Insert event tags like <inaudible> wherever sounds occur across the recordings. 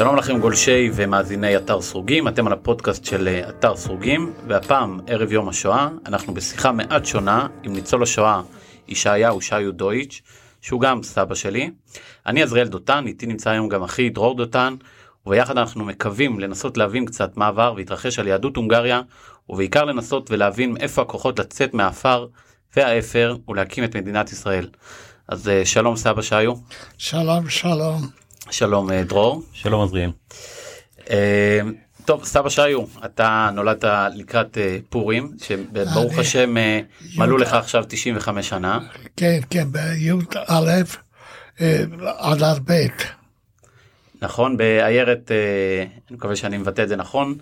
שלום לכם גולשי ומאזיני אתר סרוגים, אתם על הפודקאסט של אה, אתר סרוגים, והפעם ערב יום השואה, אנחנו בשיחה מעט שונה עם ניצול השואה ישעיהו שיו דויטש, שהוא גם סבא שלי. אני עזריאל דותן, איתי נמצא היום גם אחי דרור דותן, וביחד אנחנו מקווים לנסות להבין קצת מה עבר והתרחש על יהדות הונגריה, ובעיקר לנסות ולהבין איפה הכוחות לצאת מהעפר והאפר ולהקים את מדינת ישראל. אז אה, שלום סבא שיו. שלום, שלום. שלום אה, דרור. שלום עזריאל. אה, טוב סבא שיו אתה נולדת לקראת אה, פורים שברוך אני- השם אה, מלאו. לך עכשיו 95 שנה כן, כן, בי"א אדר ב'. נכון בעיירת אני מקווה שאני מבטא את זה נכון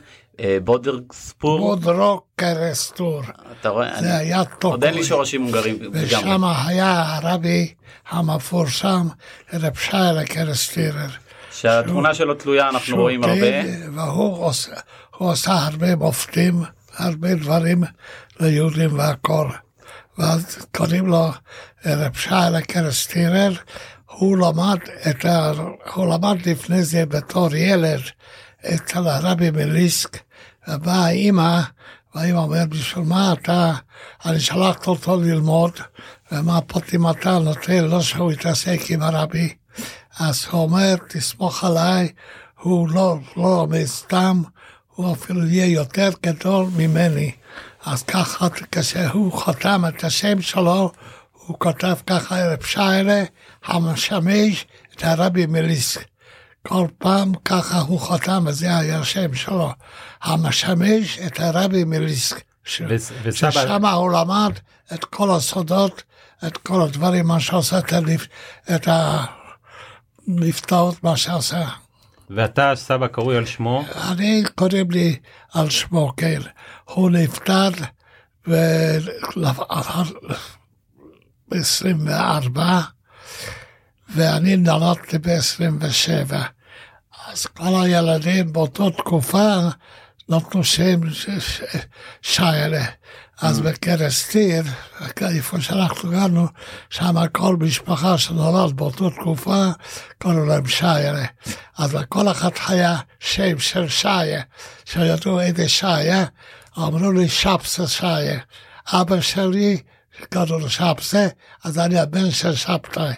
בודרספור בודרוק קרסטור. אתה רואה זה אני- היה טוב. עוד אין לי שורשים הונגרים. ושם היה הרבי המפורסם רב שיילה קרסטירר. שהתמונה שלו תלויה אנחנו רואים הרבה כן, והוא עושה, הוא עושה הרבה מופתים, הרבה דברים ליהודים והכל. ואז קוראים לו רב שיילה קרסטירר, הוא למד ה... הוא למד לפני זה בתור ילד אצל הרבי מליסק, ובאה האימא, והאימא אומרת, בשביל מה אתה, אני שלחת אותו ללמוד, ומה פוטים אתה נותן לו שהוא יתעסק עם הרבי. אז הוא אומר, תסמוך עליי, הוא לא, לא לומד סתם, הוא אפילו יהיה יותר גדול ממני. אז ככה, כשהוא חתם את השם שלו, הוא כותב ככה, רב שיילה, המשמש את הרבי מליסק. כל פעם ככה הוא חתם, וזה היה השם שלו. המשמש את הרבי מליסק. ש- ששם הוא למד את כל הסודות, את כל הדברים, מה שעושה את הנפ- את הנפתעות, מה שעשה. ואתה סבא קרוי על שמו, אני, קוראים לי על שמו, כן. הוא נפטר ב-24, ואני נולדתי ב-27. אז כל הילדים באותה תקופה נתנו שם שיילה. אז בקרסטיר, איפה שאנחנו גרנו, שם כל משפחה שנולד באותה תקופה, קראו להם שיילה. אז לכל אחד היה שם של שיה, שידעו איזה שיה, אמרו לי שבסה שיה. אבא שלי, לו שבסה, אז אני הבן של שבתאי.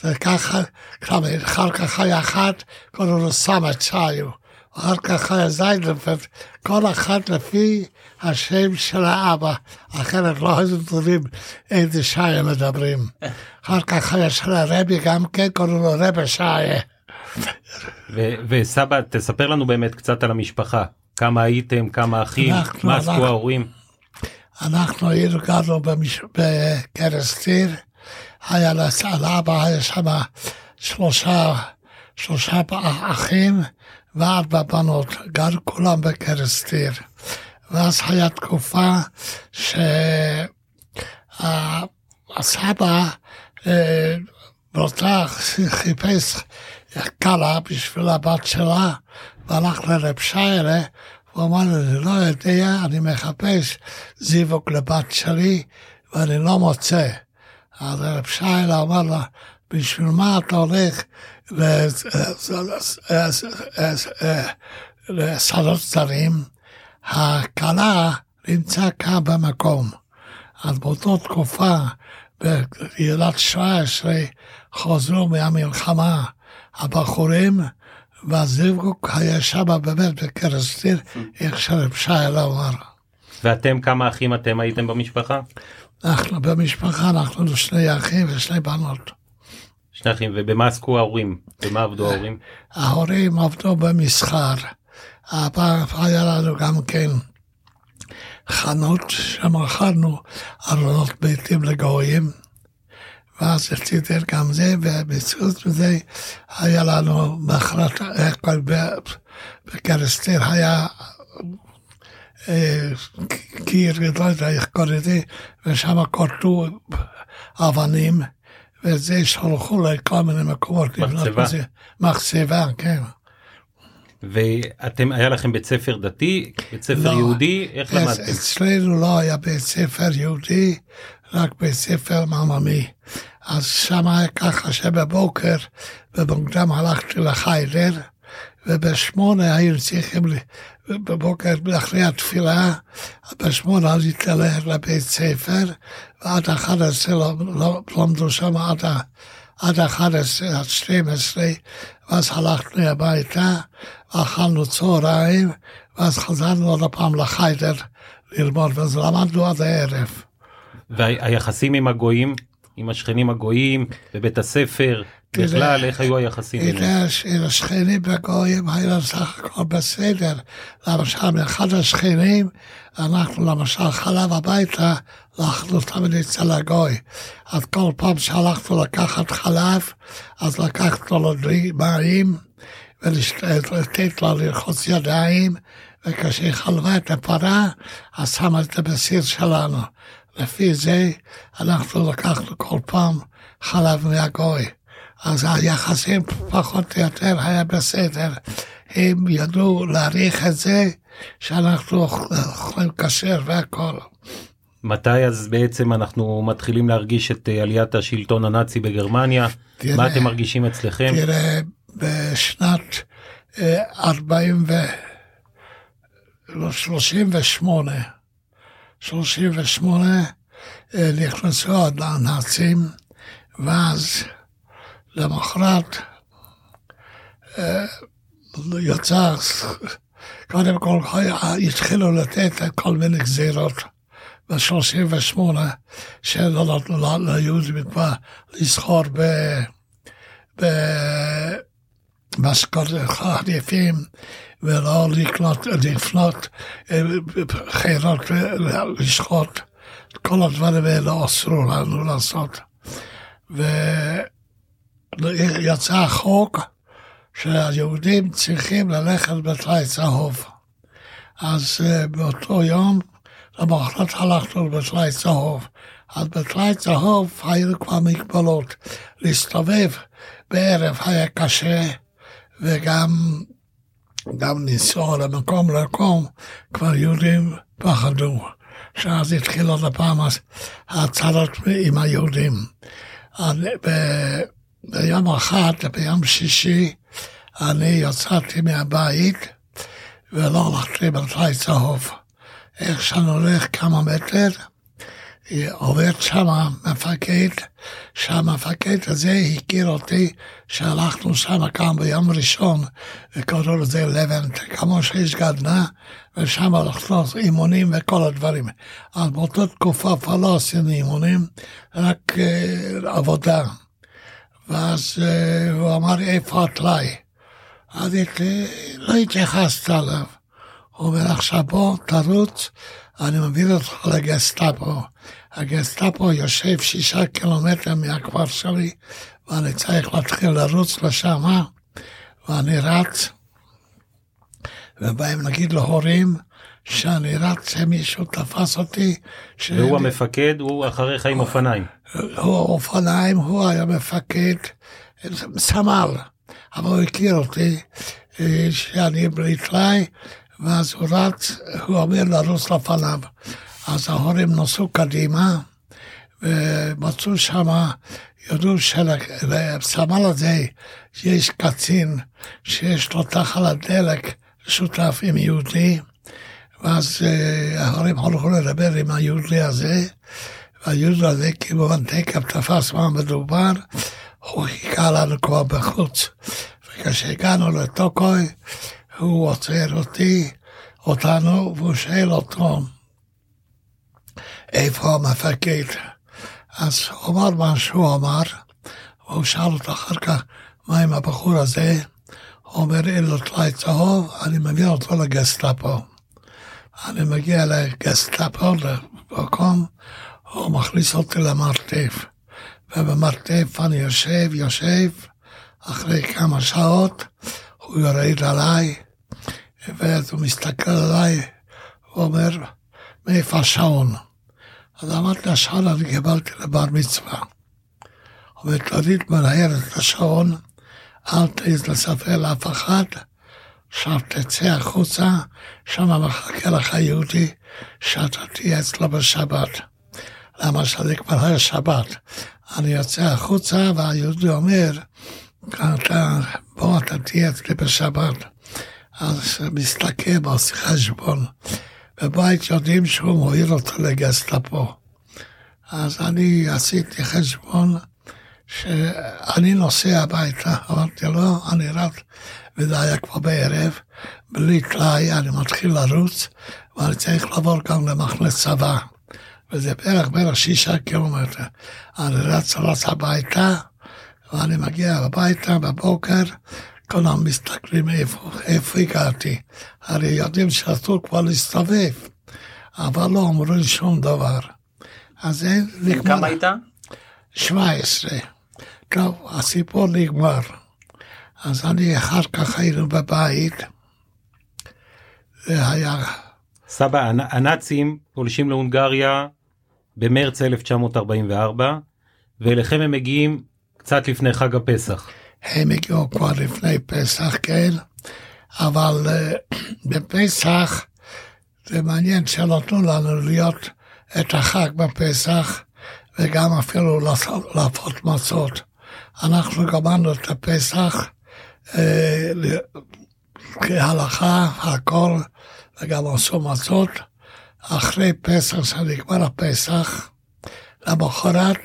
זה ככה, כמה, אחר כך היה אחד, קראו לו סמת שיו. אחר כך היה זיינלפלד, כל אחד לפי השם של האבא, אחרת לא היו יודעים איזה שי הם מדברים. אחר כך היה של הרבי גם כן, קוראים לו רבי שי. ו- וסבא תספר לנו באמת קצת על המשפחה, כמה הייתם, כמה אחים, מה עשו ההורים, אנחנו היינו גרנו במש- בקרסטיר, היה לס- לאבא היה שם שלושה, שלושה אחים וארבע בנות, גרו כולם בקרסטיר. ואז היה תקופה שהסבא רוצה חיפש כלה בשביל הבת שלה, והלך לרב שיילה, הוא אמר לי, אני לא יודע, אני מחפש זיווג לבת שלי, ואני לא מוצא. אז רב שיילה אמר לה, בשביל מה אתה הולך לשדות זרים? הכלה נמצא כאן במקום. אז באותה תקופה, בילד 17, חוזרו מהמלחמה הבחורים, והזיווג היה שם באמת בקרסטיר, איך שרב שיילה אמר. ואתם כמה אחים אתם הייתם במשפחה? אנחנו במשפחה, אנחנו שני אחים ושני בנות. שני אחים, ובמה עסקו ההורים? במה עבדו ההורים? ההורים עבדו במסחר. הפעם היה לנו גם כן חנות שמכרנו ארונות ביתים לגויים, ואז הצידר גם זה, ובצוץ מזה היה לנו מחרת, בקרסטיר היה אה, קיר, לא יודע איך קוראים לזה, ושם כורתו אבנים, וזה שלחו לכל מיני מקומות לבנות מחצבה. בזה. מחצבה, כן. ואתם, היה לכם בית ספר דתי, בית ספר לא. יהודי, איך אצ- למדתם? אצלנו לא היה בית ספר יהודי, רק בית ספר עממי. אז היה ככה שבבוקר, במוקדם הלכתי לחיידר, ובשמונה היינו צריכים, בבוקר אחרי התפילה, בשמונה עליתי ללכת לבית ספר, ועד 11 לא, לא, למדו שם עד, עד 11 עד 12, ואז הלכנו הביתה, אכלנו צהריים, ואז חזרנו עוד פעם לחיידר ללמוד, ואז למדנו עד הערב. והיחסים עם הגויים, עם השכנים הגויים, בבית הספר, בכלל, איך היו היחסים אליהם? עם השכנים והגויים היה סך הכל בסדר. למשל, אחד השכנים, אנחנו למשל חלב הביתה, הלכנו תמיד אצל הגוי. אז כל פעם שהלכנו לקחת חלב, אז לקחנו לו מים, ולתת לו לרחוץ ידיים, וכשהיא חלבה את הפרה, אז שמה את זה בסיר שלנו. לפי זה אנחנו לקחנו כל פעם חלב מהגוי. אז היחסים פחות או יותר היה בסדר. הם ידעו להעריך את זה שאנחנו אוכלים כשר והכל. מתי אז בעצם אנחנו מתחילים להרגיש את אה, עליית השלטון הנאצי בגרמניה? תראה, מה אתם מרגישים אצלכם? תראה, בשנת 40 אה, ו... 38, 38 אה, נכנסו הנאצים, ואז למחרת אה, יצא, קודם כל התחילו לתת כל מיני גזירות ב-38 שלא נתנו ליהודים כבר לסחור במשכורת חריפים ולא לקנות, לפנות אה, חירות לשחוט. כל הדברים האלה אסרו לנו לעשות. יצא חוק שהיהודים צריכים ללכת בטלאי צהוב. אז באותו יום, למחרת הלכנו בטלאי צהוב. אז בטלאי צהוב היו כבר מגבלות. להסתובב בערב היה קשה, וגם גם לנסוע למקום למקום, כבר יהודים פחדו. שאז התחיל עוד הפעם ההצהרות עם היהודים. ביום אחד, ביום שישי, אני יצאתי מהבית ולא הלכתי בתוואי צהוב. איך שאני הולך כמה מטר, עובד שם מפקד, שהמפקד הזה הכיר אותי, שהלכנו שם כאן ביום ראשון, וקראו לזה לבנט, כמו שיש גדנה, ושם הלכנו אימונים וכל הדברים. אז באותה תקופה כבר לא עשינו אימונים, רק uh, עבודה. ואז uh, הוא אמר, איפה הטלאי? אז לא התייחסת אליו. הוא אומר, עכשיו בוא, תרוץ, אני מביא אותך לגסטאפו. הגסטאפו יושב שישה קילומטר מהכפר שלי, ואני צריך להתחיל לרוץ לשם, ואני רץ, ובאים נגיד להורים, שאני רץ, שמישהו תפס אותי. ש... והוא המפקד, הוא אחריך עם אופניים. הוא אופניים, הוא היה מפקד, סמל, אבל הוא הכיר אותי, אה, שאני בלי טלאי, ואז הוא רץ, הוא אומר לרוץ לפניו. אז ההורים נסעו קדימה, ומצאו שם, ידעו שלסמל הזה יש קצין שיש לו תחת דלק שותף עם יהודי, ואז uh, ההורים הלכו לדבר עם היהודי הזה, והיהודי הזה כמובן תקף תפס מה מדובר, הוא חיכה לנו כבר בחוץ. וכשהגענו לטוקוי, הוא עוצר אותי, אותנו, והוא שואל אותו, איפה המפקד? אז הוא אמר מה שהוא אמר, והוא שאל אותו אחר כך, מה עם הבחור הזה? הוא אומר, אין לו טלאי צהוב, אני מביא אותו לגסטאפו. אני מגיע לגסטאפו, למקום, הוא מכניס אותי למרתף. ובמרתף אני יושב, יושב, אחרי כמה שעות, הוא יורד עליי, ואז הוא מסתכל עליי, הוא אומר, מאיפה השעון? אז אמרתי השעון, אני קיבלתי לבר מצווה. ותוריד מנהל את השעון, אל תעז לספר לאף אחד, עכשיו תצא החוצה, שם מחכה לך יהודי, שאתה תהיה אצלו בשבת. למה שזה כבר היה שבת. אני יוצא החוצה והיהודי אומר, אתה, בוא אתה הייתי אצלי בשבת, אז מסתכל, עושה חשבון. בבית יודעים שהוא מוביל אותו לגסטאפו. אז אני עשיתי חשבון שאני נוסע הביתה, אמרתי לו, אני רץ, וזה היה כבר בערב, בלי טלאי, אני מתחיל לרוץ, ואני צריך לעבור גם למחנה צבא. וזה בערך בערך שישה קילומטר. אני רץ רץ הביתה, ואני מגיע הביתה בבוקר, כולם מסתכלים איפה, איפה הגעתי. הרי יודעים שאסור כבר להסתובב, אבל לא אמרו לי שום דבר. אז זה נגמר. כמה היית? 17. טוב, הסיפור נגמר. אז אני אחר כך היינו בבית, זה היה, סבא, הנ- הנאצים פולשים להונגריה במרץ 1944, ואליכם הם מגיעים קצת לפני חג הפסח. הם הגיעו כבר לפני פסח, כן, אבל אה, בפסח זה מעניין שנתנו לנו להיות את החג בפסח, וגם אפילו לעשות- מצות. אנחנו גמרנו את הפסח אה, כהלכה, הכל, וגם עשו מצות. אחרי פסח, שנגמר הפסח, למחרת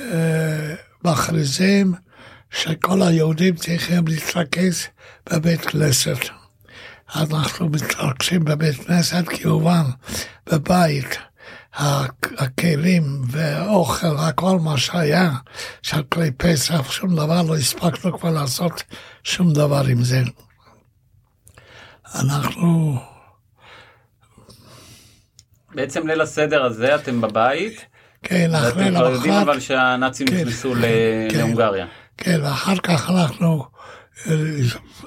אה, מכריזים שכל היהודים צריכים להתרכז בבית כנסת. אנחנו מתרכזים בבית כנסת, כמובן, בבית. הכלים ואוכל, הכל מה שהיה, של כלי פסח, שום דבר לא הספקנו כבר לעשות שום דבר עם זה. אנחנו, בעצם ליל הסדר הזה אתם בבית, כן, אחרי ואתם כבר יודעים למחרת, אבל שהנאצים כן, נכנסו כן. להונגריה. כן, ואחר כך אה,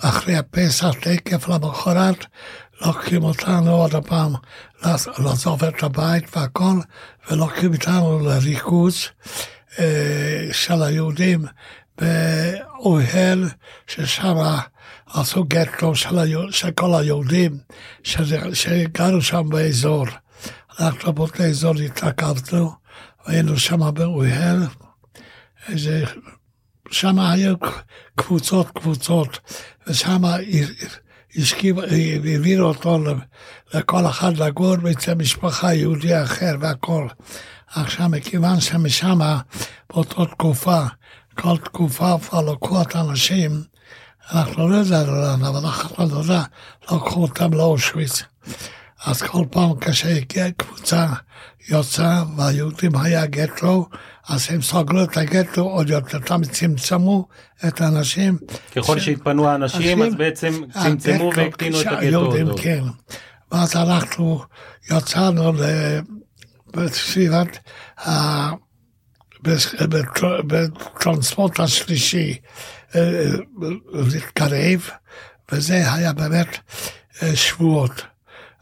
אחרי הפסח, תקף למחרת, לוקחים אותנו עוד פעם לעז- לעזוב את הבית והכל, ולוקחים אותנו לריכוז אה, של היהודים באוהל, ששם עשו גטו של, היו- של כל היהודים שגרו שם באזור. אנחנו באותו אזור התרכבנו, והיינו שם באוהל, איזה שם היו קבוצות קבוצות, ושם השכיב- העבירו אותו לכל אחד לגור אצל משפחה יהודי אחר והכל. עכשיו, מכיוון שמשם, באותה תקופה, כל תקופה כבר לקחו את האנשים, אנחנו לא לאן, אבל אנחנו נודע, לקחו אותם לאושוויץ. אז כל פעם כשהגיעה קבוצה יוצאה והיהודים היה גטו, אז הם סגרו את הגטו עוד יותר, תמיד צמצמו את האנשים. ככל ש- שהתפנו האנשים, אז בעצם צמצמו והקטינו את הגטו. כן. ואז אנחנו יצאנו בסביבת ה- בטרנספורט השלישי אה, להתקרב, וזה היה באמת אה, שבועות.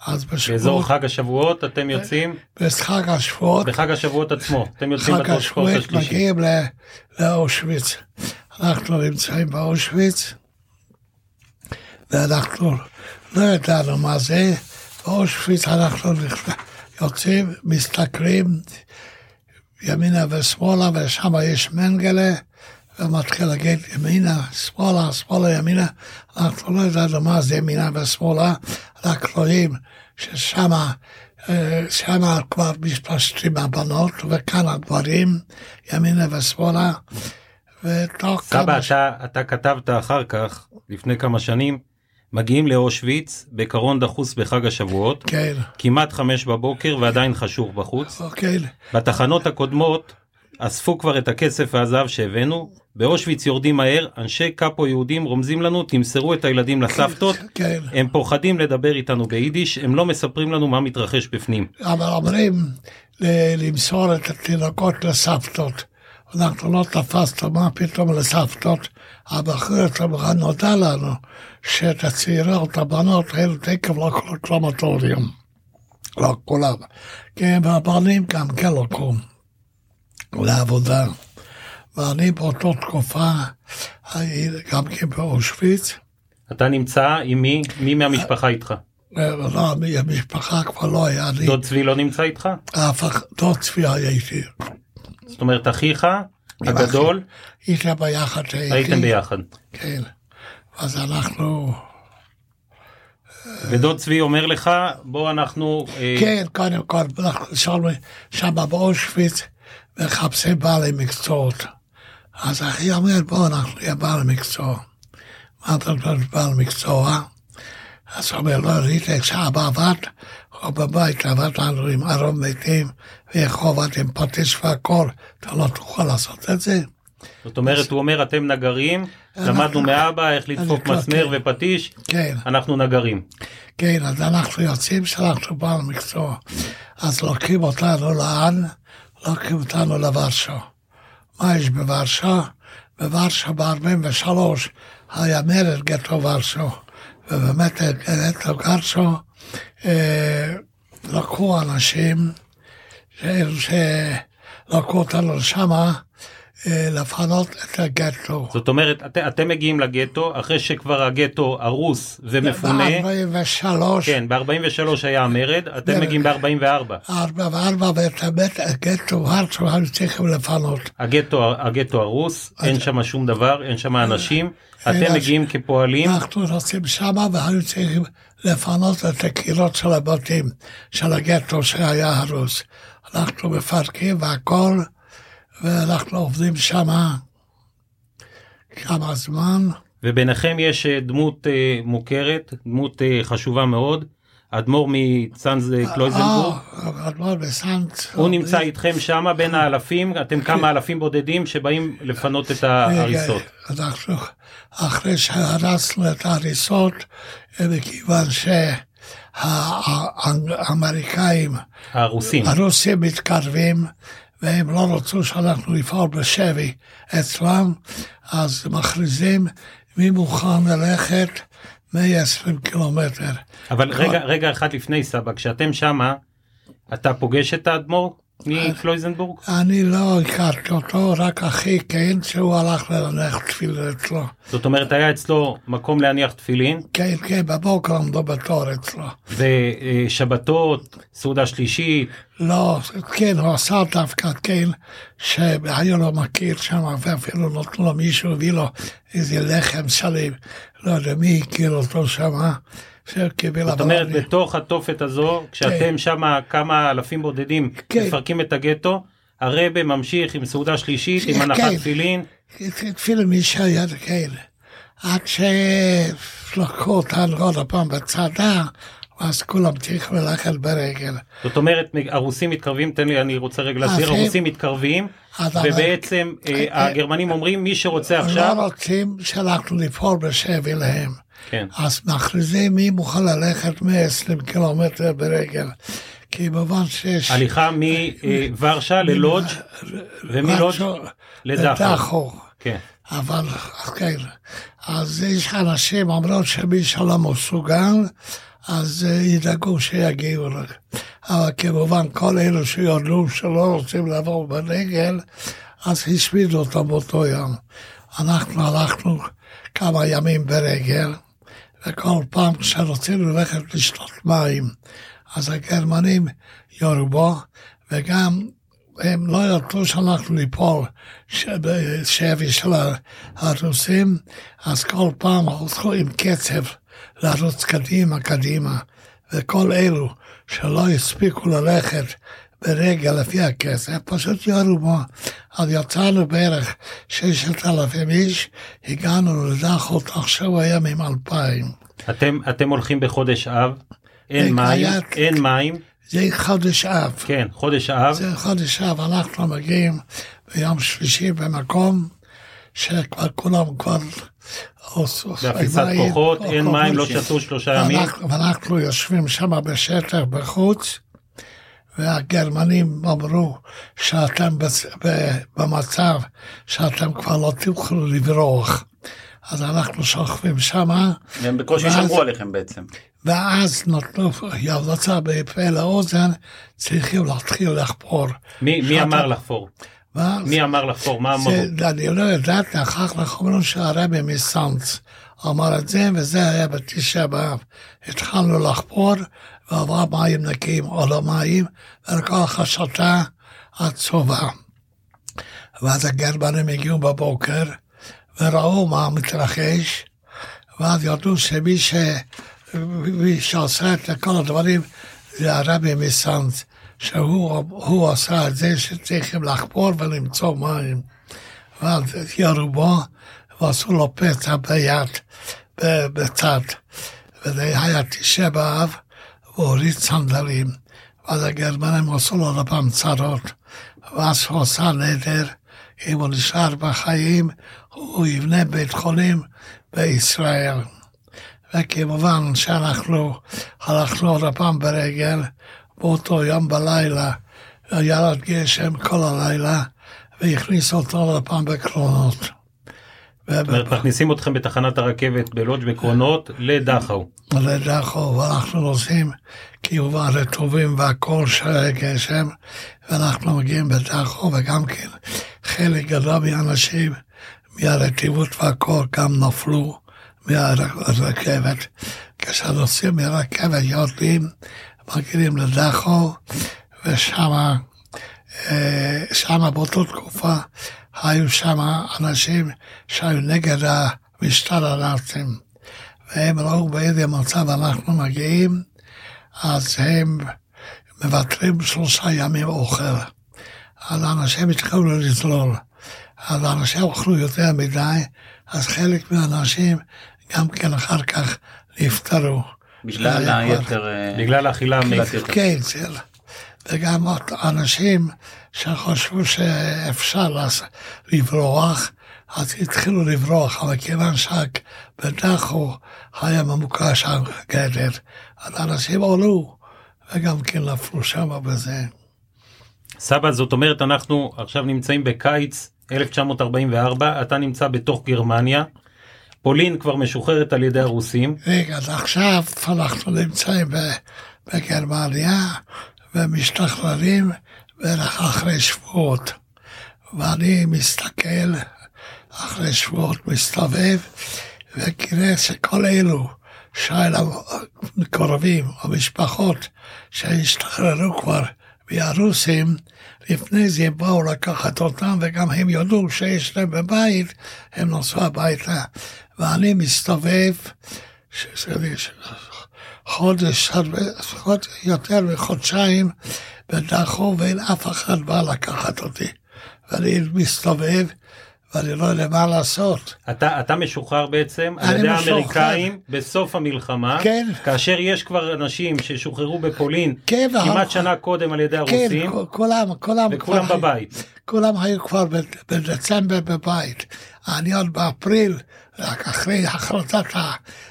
אז באזור בשבועות, חג השבועות אתם יוצאים, בחג השבועות, בחג השבועות עצמו, אתם יוצאים חג בטרנספורט השבועות השלישי. מגיעים ל- לאושוויץ. אנחנו נמצאים באושוויץ, ואנחנו לא ידענו מה זה. באושוויץ אנחנו יוצאים, מסתכלים ימינה ושמאלה, ושם יש מנגלה, ומתחיל להגיד ימינה, שמאלה, שמאלה, ימינה. אנחנו לא ידענו מה זה ימינה ושמאלה, רק רואים ששם אה, שם כבר מתפשטים הבנות, וכאן הגברים, ימינה ושמאלה. ותוך סבא, ש- אתה, אתה כתבת אחר כך, לפני כמה שנים, מגיעים לאושוויץ בקרון דחוס בחג השבועות, כן, כמעט חמש בבוקר ועדיין חשוך בחוץ. אוקיי, בתחנות הקודמות אספו כבר את הכסף והזהב שהבאנו, באושוויץ יורדים מהר, אנשי קאפו יהודים רומזים לנו, תמסרו את הילדים לסבתות, <laughs> כן. הם פוחדים לדבר איתנו ביידיש, הם לא מספרים לנו מה מתרחש בפנים. אבל אומרים למסור את התינוקות לסבתות. אנחנו לא תפסנו מה פתאום לסבתות, אבל אחרת נודע לנו שאת הצעירות, הבנות, האלו תקף לקחו לקרומטוריום. לא כולם. כן, והבנים גם כן לקחו לעבודה. ואני באותה תקופה, גם כן באושוויץ, אתה נמצא עם מי? מי מהמשפחה איתך? לא, המשפחה כבר לא היה לי, דוד צבי לא נמצא איתך? אף אחד, דוד צבי היה איתי. זאת אומרת אחיך הגדול, איתם ביחד. הייתם ביחד. כן. אז אנחנו, ודוד צבי אומר לך, בוא אנחנו... אה, כן, קודם כל, אנחנו שם באושוויץ מחפשים בעלי מקצועות. אז אחי אומר, בוא, אנחנו נהיה בעל מקצוע. מה אתה אומר בעל מקצוע? אז הוא אומר, לא, ראיתי כשאבא עבד, הוא בבית עבד לנו עם ארון מתים, ואיך עבד עם פטיש והכל, אתה לא תוכל לעשות את זה? זאת אומרת, הוא אומר, אתם נגרים, למדנו מאבא איך לדפוק מסמר. ופטיש, כן. אנחנו נגרים. כן, אז אנחנו יוצאים שאנחנו בעל מקצוע. אז לוקחים אותנו לאן? לוקחים אותנו לוורשה. מה יש בוורשה? בוורשה ב-43 היה מרד גטו ורשה. ובאמת גטו ורשה אה, לקחו אנשים שלקחו אותנו שמה אה, לפנות את הגטו. זאת אומרת, את, אתם מגיעים לגטו, אחרי שכבר הגטו הרוס ומפונה, ב-43 כן, ב-43 היה המרד, אתם כן. מגיעים ב-44. ארבע וארבע, ואת הבית הגטו הרצו היו צריכים לפנות. הגטו, הגטו הרוס, אין שם שום דבר, אין שם אנשים, אתם מגיעים כפועלים, אנחנו נוסעים שמה והיו צריכים לפנות את הקירות של הבתים של הגטו שהיה הרוס. אנחנו מפרקים והכל, ואנחנו עובדים שמה כמה זמן. וביניכם יש אה, דמות אה, מוכרת, דמות אה, חשובה מאוד, אדמו"ר מצאנז קלויזנבורג, אדמו"ר בסנט. הוא נמצא איתכם שמה בין האלפים, אתם כמה אלפים בודדים שבאים לפנות את ההריסות. אנחנו, אחרי שהרסנו את ההריסות, מכיוון שהאמריקאים, הרוסים. הרוסים מתקרבים, והם לא רצו שאנחנו נפעל בשבי אצלם, אז מכריזים מי מוכן ללכת 120 קילומטר. אבל רגע, רגע אחד לפני סבא, כשאתם שמה, אתה פוגש את האדמו"ר מקלויזנבורג? אני לא הכרתי אותו, רק אחי כן, שהוא הלך לנח תפילה אצלו. זאת אומרת, היה אצלו מקום להניח תפילין, כן, כן, בבוקר עמדו בתור אצלו. ושבתות, סעודה שלישית, לא, כן, הוא עשה דווקא כן, שהיה לו מכיר שם, ואפילו נתנו לו מישהו, הביא לו איזה לחם שלם, לא יודע מי הכיר אותו שם, שקיבל זאת אומרת, בתוך התופת הזו, כשאתם שמה כמה אלפים בודדים כן. מפרקים את הגטו, הרבה ממשיך עם סעודה שלישית, עם הנחת כן. תפילין, אפילו מי שהיה כן. עד שלקחו אותנו עוד פעם בצדה, אז כולם צריכים ללכת ברגל. זאת אומרת, הרוסים מתקרבים, תן לי, אני רוצה רגע להסביר, אז הם- הרוסים מתקרבים, ובעצם אה, אה, הגרמנים אומרים, מי שרוצה עכשיו, לא רוצים שאנחנו נפעול בשבי להם. כן. אז מכריזים מי מוכן ללכת 120 קילומטר ברגל. כי במובן שיש... הליכה מוורשה ללודג' ומלודג' לדחו. כן. אבל כן, אז יש אנשים אומרים שמי שלא מסוגל, אז אה, ידאגו שיגיעו. רק. אבל כמובן כל אלו שיודעו שלא רוצים לעבור ברגל, אז השמידו אותם באותו יום. אנחנו הלכנו כמה ימים ברגל, וכל פעם כשרצינו ללכת לשתות מים, אז הגרמנים יורו בו, וגם הם לא ידעו שאנחנו ניפול בשבי של הרוסים, אז כל פעם הלכו עם קצב לרוץ קדימה קדימה, וכל אלו שלא הספיקו ללכת ברגע לפי הקצב, פשוט יורו בו. אז יצאנו בערך ששת אלפים איש, הגענו לדחו תוך שבוע ימים אלפיים. אתם, אתם הולכים בחודש אב, אין מים, היה- אין מים, זה חודש אב. כן, חודש אב, זה חודש אב, אנחנו מגיעים ביום שלישי במקום שכבר כולם כבר באפיסת כוחות, אין מים, לא שתו שלושה ימים, ואנחנו יושבים שם בשטח בחוץ, והגרמנים אמרו שאתם במצב שאתם כבר לא תוכלו לברוח. אז אנחנו שוכבים שמה, הם בקושי ואז- שמרו עליכם בעצם. ואז נתנו יבוצה בפה לאוזן, צריכים להתחיל לחפור. מי, מי שאתה- אמר לחפור? ואז מי אמר לחפור? מה אמרו? זה, אני לא יודעת, אחר כך אומרים שהרבי מסאנץ אמר את זה, וזה היה בתשעה באב. התחלנו לחפור, ועבר מים נקיים או לא מים, ולקח השתה עצובה. ואז הגרמנים הגיעו בבוקר, וראו מה מתרחש, ואז ידעו שמי ש... מי שעושה את כל הדברים זה הרבי מסנט, שהוא עשה את זה שצריכים לחפור ולמצוא מים. ואז ירו בו ועשו לו פצע ביד, בצד. וזה היה תשעה באב, עשו לו עוד פעם צרות. ואז הוא עשה נדר, אם הוא נשאר בחיים, הוא יבנה בית חולים בישראל. וכמובן שאנחנו הלכנו עוד פעם ברגל, באותו יום בלילה, ירד גשם כל הלילה, והכניסו אותו עוד פעם בקרונות. זאת אומרת, מכניסים אתכם בתחנת הרכבת בלודג' בקרונות לדכאו. לדכאו, ואנחנו נוסעים כמובן רטובים והכל של גשם, ואנחנו מגיעים בדכאו, וגם כן חלק גדול מהאנשים מהרטיבות והכל גם נפלו מהרכבת. כשנוסעים מהרכבת יורדים, מגיעים לדכאו, ושמה, אה, שמה באותה תקופה היו שם אנשים שהיו נגד המשטר הנאצים, והם ראו באיזה מצב אנחנו מגיעים, אז הם מוותרים שלושה ימים אוכל. אז האנשים התחילו לזלול. אז האנשים אוכלו יותר מדי, אז חלק מהאנשים גם כן אחר כך נפטרו. בגלל היתר... אה, בגלל האכילה המלאכתית. כן, וגם אנשים שחשבו שאפשר לברוח, אז התחילו לברוח, אבל כיוון שבדחו היה ממוקש הגדר, אז אנשים עולו וגם כן נפלו שם בזה. סבא, זאת אומרת, אנחנו עכשיו נמצאים בקיץ 1944, אתה נמצא בתוך גרמניה, פולין כבר משוחררת על ידי הרוסים. רגע, אז עכשיו אנחנו נמצאים בגרמניה ומשתחררים בערך אחרי שבועות. ואני מסתכל אחרי שבועות, מסתובב, וכנראה שכל אלו שהיו מקורבים או משפחות שהשתחררו כבר מהרוסים, לפני זה באו לקחת אותם, וגם הם ידעו שיש להם בבית, הם נסעו הביתה. ואני מסתובב, חודש, יותר מחודשיים, ודחו ואין אף אחד בא לקחת אותי. ואני מסתובב, ואני לא יודע מה לעשות. אתה, אתה משוחרר בעצם על ידי האמריקאים בסוף המלחמה, כן. כאשר יש כבר אנשים ששוחררו בפולין כן, כמעט אבל- שנה קודם על ידי כן, הרוסים, כולם, כולם, וכולם כבר- בבית. כולם היו כבר בדצמבר בבית. אני עוד באפריל, רק אחרי החלטת,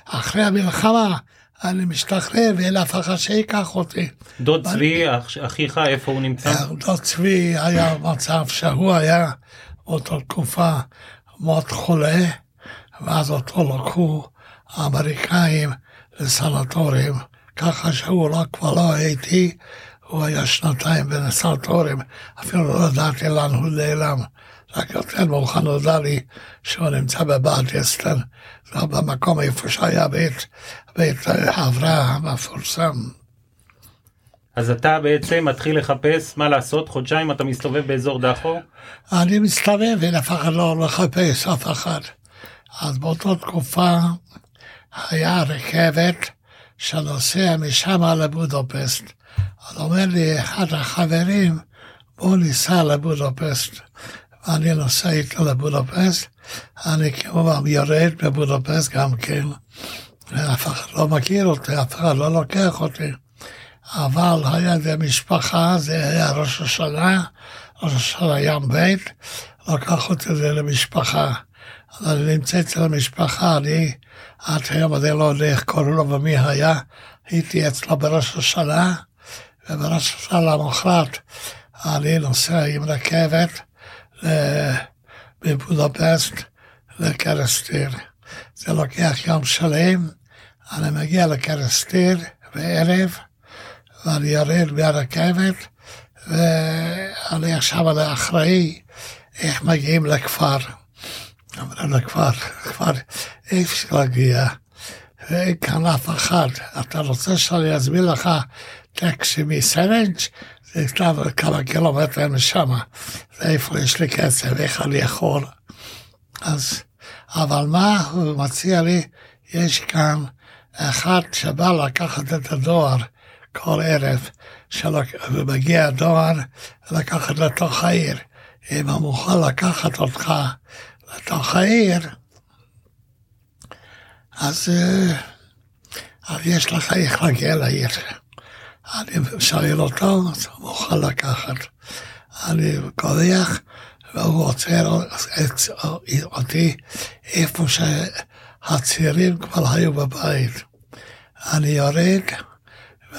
אחרי המלחמה, אני משתחרר ואין אף אחד שיקח אותי. דוד צבי, אח- אחיך, איפה הוא נמצא? דוד צבי היה מצב שהוא היה באותה תקופה מאוד חולה, ואז אותו לקחו האמריקאים לסנטורים, ככה שהוא לא, כבר לא הייתי, הוא היה שנתיים בסנטורים, אפילו לא ידעתי לאן הוא נעלם. רק יותר מאוחר נודע לי שהוא נמצא בבאדיסטן, זה במקום איפה שהיה בית, בית אברהם המפורסם. אז אתה בעצם מתחיל לחפש מה לעשות, חודשיים אתה מסתובב באזור דחו, אני מסתובב ואף אחד לא מחפש אף אחד. אז באותה תקופה היה רכבת שנוסע משם לבודפסט. אז אומר לי אחד החברים, בוא ניסע לבודפסט. ואני נוסע איתו לבודפסט, אני כמובן יורד בבודפסט גם כן, ואף אחד לא מכיר אותי, אף אחד לא לוקח אותי. אבל היה איזה משפחה, זה היה ראש השנה, ראש השנה ים בית, לקח אותי לזה למשפחה. אז אני נמצא אצל המשפחה, אני עד היום הזה לא יודע איך קוראים לו ומי היה, הייתי אצלו בראש השנה, ובראש השנה למחרת אני נוסע עם רכבת ל- מבודפסט לקרסטיר. זה לוקח יום שלם, אני מגיע לקרסטיר בערב, ואני יורד מהרכבת, ואני עכשיו לאחראי איך מגיעים לכפר. אמרנו לכפר, כפר, אי אפשר להגיע, ואין כאן אף אחד. אתה רוצה שאני אזמין לך טקסי מסרנג'? זה כתב כמה קילומטרים משם, ואיפה יש לי כסף, איך אני יכול? אז אבל מה הוא מציע לי? יש כאן אחד שבא לקחת את הדואר כל ערב, שלק... ומגיע הדואר לקחת לתוך העיר. אם הוא מוכן לקחת אותך לתוך העיר, אז, אז יש לך איך להגיע לעיר. אני שואל אותו, אז הוא מוכן לקחת. אני קולח, והוא עוצר אותי איפה שהצעירים כבר היו בבית. אני יורד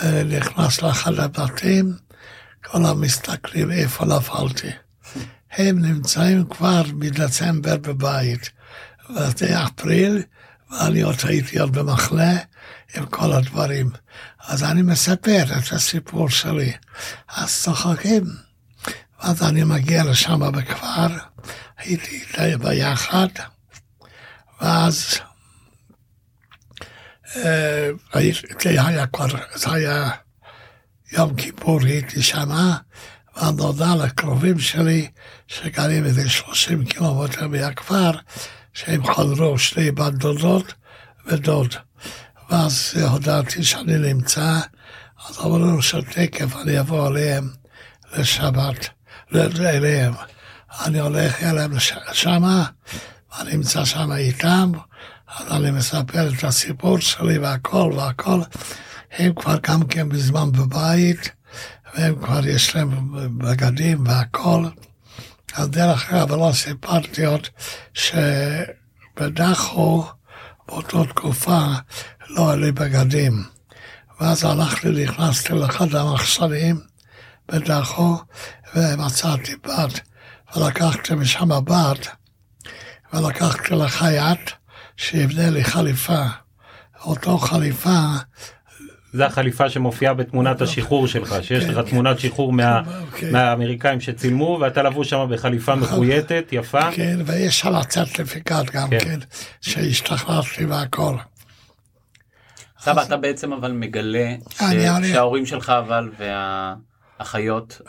ונכנס לאחד הבתים, כל המסתכלים איפה נפלתי. הם נמצאים כבר מדצמבר בבית. וזה אפריל, ואני עוד הייתי עוד במחנה עם כל הדברים. אז אני מספר את הסיפור שלי. אז צוחקים. ואז אני מגיע לשם בכפר, הייתי איתה ביחד, ואז אה, זה היה כבר, זה היה יום כיפור, הייתי שמה, ונודע לקרובים שלי, שגרים איזה 30 קילומטר מהכפר, שהם חזרו שני בת דודות ודוד. ואז הודעתי שאני נמצא, אז אמרו שתקף אני אבוא אליהם לשבת, אליהם. אני הולך אליהם שמה, אני נמצא שם איתם, אז אני מספר את הסיפור שלי והכל והכל. הם כבר גם כן בזמן בבית, והם כבר יש להם בגדים והכל. אז דרך אגב, לא סיפרתי עוד שבדחו, באותה תקופה, לא היה לי בגדים. ואז הלכתי, נכנסתי לאחד המחסנים בדחו, ומצאתי בת, ולקחתי משם בת, ולקחתי לחייט, שיבנה לי חליפה. אותו חליפה זה החליפה שמופיעה בתמונת השחרור שלך, שיש כן, לך כן. תמונת שחרור כן. מהאמריקאים שצילמו, ואתה לבוש שם בחליפה מחויטת, יפה. כן, ויש על הצרטיפיקט גם כן, שהשתחררתי והכל. סבא, אתה בעצם אבל מגלה שההורים שלך אבל והאחיות...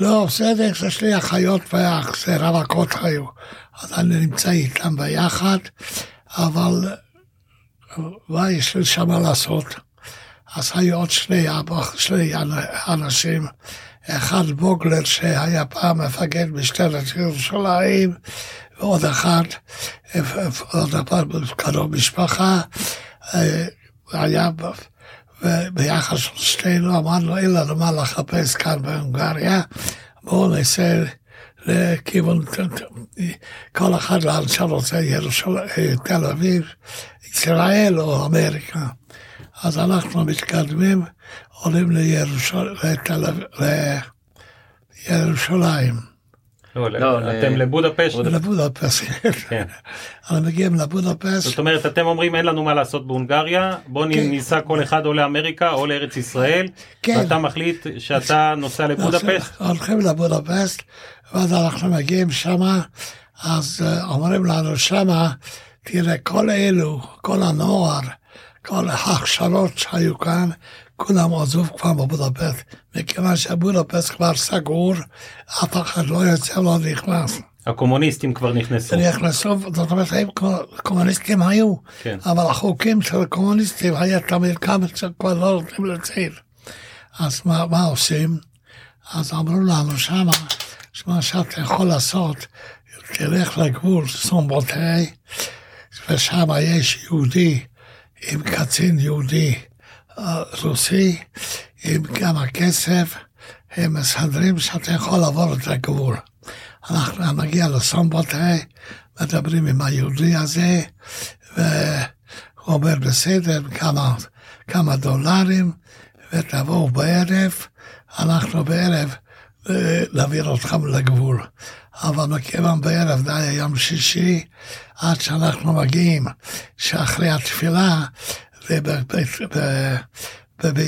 לא, בסדר, יש לי אחיות ואח, זה רווקות היו. אז אני נמצא איתם ביחד, אבל מה יש לי שם לעשות? אז היו עוד שני, שני אנשים, אחד בוגלר שהיה פעם מפקד משטרת ירושלים, ועוד אחד, עוד פעם קרוב משפחה, אה, היה ביחס של שנינו, אמרנו, אין לנו מה לחפש כאן בהונגריה, בואו נעשה לכיוון, כל אחד לאן שרוצה, ירושלים, תל אביב, ישראל או אמריקה. אז אנחנו מתקדמים, עולים לירושלים. לירושלים. לא, לא, אתם לבודפשט. לבודפשט, כן. אנחנו מגיעים לבודפשט. זאת אומרת, אתם אומרים אין לנו מה לעשות בהונגריה, בוא כן. ניסע כל אחד או לאמריקה או לארץ ישראל, כן. ואתה מחליט שאתה נוסע לבודפשט? הולכים לבודפשט, ואז אנחנו מגיעים שמה, אז אה, אומרים לנו שמה, תראה, כל אלו, כל הנוער, כל ההכשרות שהיו כאן, כולם עזוב כבר בבודפסט, מכיוון שבודפסט כבר סגור, אף אחד לא יוצא ולא נכנס. הקומוניסטים כבר נכנסו. נכנסו, זאת אומרת, קומוניסטים היו, כן. אבל החוקים של הקומוניסטים היה תמיד כמה שכבר לא נותנים לצעיר. אז מה, מה עושים? אז אמרו לנו שמה, שמה שאתה יכול לעשות, תלך לגבול סומבוטי, ושם יש יהודי עם קצין יהודי אה, רוסי, עם כמה כסף, הם מסדרים שאתה יכול לעבור את הגבול. אנחנו נגיע לסומבוטה, מדברים עם היהודי הזה, והוא אומר בסדר, כמה, כמה דולרים, ותבואו בערב, אנחנו בערב אה, נעביר אתכם לגבול. אבל מכיוון בערב זה היה יום שישי, עד שאנחנו מגיעים, שאחרי התפילה, ובבית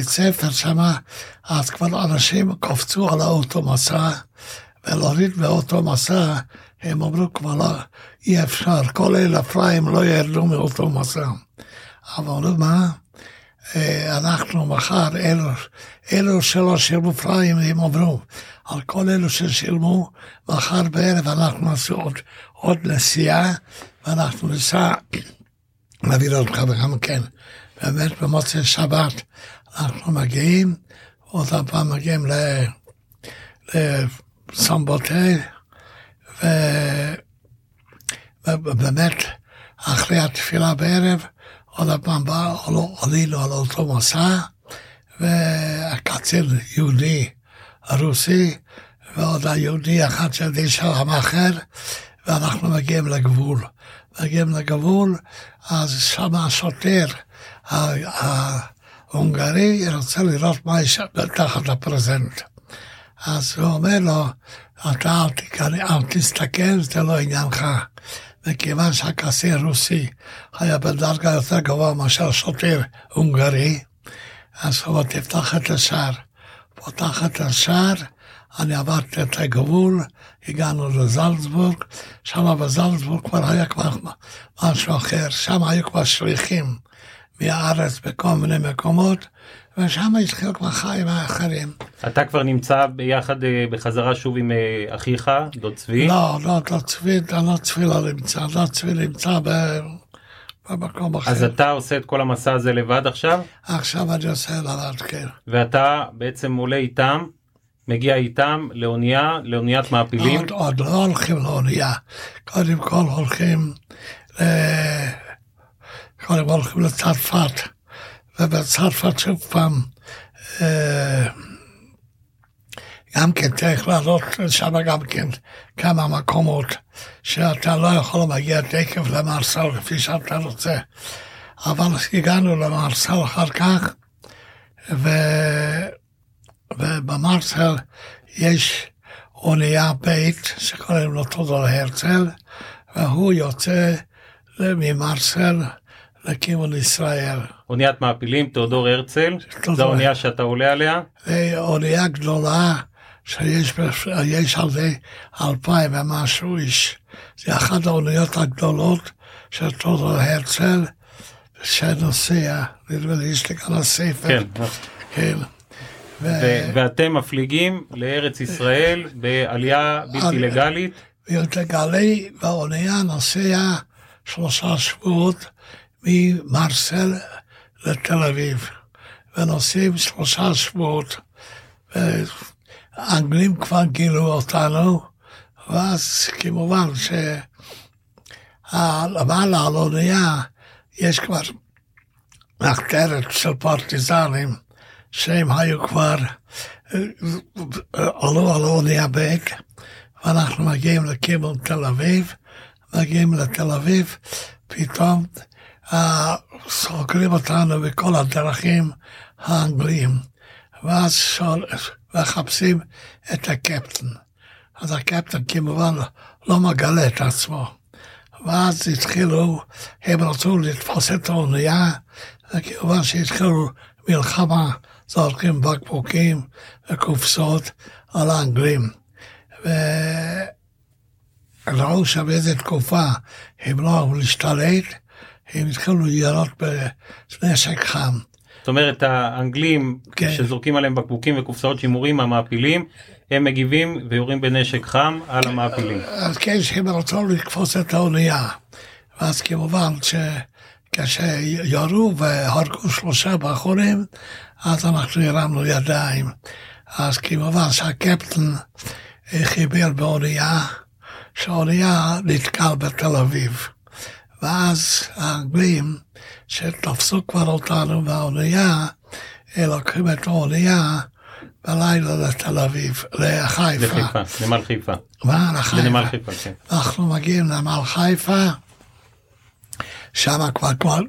ספר שמה, אז כבר אנשים קופצו על האוטו מסע, ולהוריד באוטו מסע, הם אמרו כבר לא, אי אפשר, כל אלה פריים לא ירדו מאותו מסע. אבל מה? אה, אנחנו מחר, אלו, אלו שלא שילמו פריים, הם אמרו, על כל אלו ששילמו, מחר בערב אנחנו נעשה עוד, עוד נסיעה, ואנחנו ניסע להביא אותך וגם כן. באמת במוצאי שבת אנחנו מגיעים, עוד פעם מגיעים לסמבוטי, ובאמת אחרי התפילה בערב, עוד פעם בא, עלינו על אותו מסע, והקצין יהודי רוסי, ועוד היהודי אחד של שם אחר, ואנחנו מגיעים לגבול. מגיעים לגבול, אז שם השוטר ההונגרי רוצה לראות מה יש תחת הפרזנט. אז הוא אומר לו, אתה אל, תקרא, אל תסתכל, זה לא עניינך. וכיוון שהקסיר רוסי היה בדרגה יותר גבוהה מאשר שוטר הונגרי, אז הוא תפתח את השער. פותח את השער, אני עברתי את הגבול, הגענו לזלצבורג, שם בזלצבורג כבר היה כבר משהו אחר, שם היו כבר שליחים מהארץ בכל מיני מקומות, ושם התחילו כבר חיים האחרים. אתה כבר נמצא ביחד אה, בחזרה שוב עם אה, אחיך, דוד צבי? לא, לא, דוד צבי, דוד צבי לא נמצא, דוד צבי נמצא ב... במקום אחר. אז אתה עושה את כל המסע הזה לבד עכשיו? עכשיו אני עושה לבד, כן. ואתה בעצם עולה איתם, מגיע איתם לאונייה, לאוניית מעפילים? עוד, עוד לא הולכים לאונייה. קודם כל הולכים, ל... קודם כל הולכים לצרפת, ובצרפת שוב פעם, אה, גם כן צריך לעלות שם גם כן כמה מקומות שאתה לא יכול להגיע תקף למרסל כפי שאתה רוצה. אבל הגענו למרסל אחר כך, ו... ובמרסל יש אונייה בית שקוראים לו תודור הרצל, והוא יוצא ממרסל לכיוון ישראל. אוניית מעפילים, תיאודור הרצל, זו האונייה שאתה עולה עליה? זו אונייה גדולה שיש על זה אלפיים ומשהו איש. זה אחת האוניות הגדולות של תודור הרצל, שנוסע, נדמה לי, יש לי כאן הספר. כן. כן. ו- ואתם מפליגים לארץ ישראל בעלייה בלתי לגלית? בלתי לגלי, והאונייה נוסע שלושה שבועות ממרסל לתל אביב, ונוסעים שלושה שבועות. האנגלים כבר גילו אותנו, ואז כמובן שלמעלה על האונייה יש כבר מחתרת של פרטיזנים. שהם היו כבר, עלו על אונייה בק, ואנחנו מגיעים לכיוון תל אביב, מגיעים לתל אביב, פתאום סוגרים אותנו בכל הדרכים האנגליים, ואז שואל, מחפשים את הקפטן. אז הקפטן כמובן לא מגלה את עצמו. ואז התחילו, הם רצו לתפוס את האונייה, וכמובן שהתחילו מלחמה זורקים בקבוקים וקופסאות על האנגלים. וראו שבאיזה תקופה הם לא אהבו להשתלט, הם התחילו לירות בנשק חם. זאת אומרת האנגלים כן. שזורקים עליהם בקבוקים וקופסאות שימורים המעפילים הם מגיבים ויורים בנשק חם על המעפילים. אז כן שהם רצו לתפוס את האונייה. ואז כמובן שכשירו והרגו שלושה בחורים אז אנחנו הרמנו ידיים. אז כמובן שהקפטן חיבר באונייה, שהאונייה נתקל בתל אביב. ואז האנגלים שתפסו כבר אותנו באונייה, לוקחים את האונייה בלילה לתל אביב, לחיפה. לחיפה, נמל חיפה. מה? לחיפה. לנמל חיפה, כן. אנחנו מגיעים לנמל חיפה, שם כבר, כבר,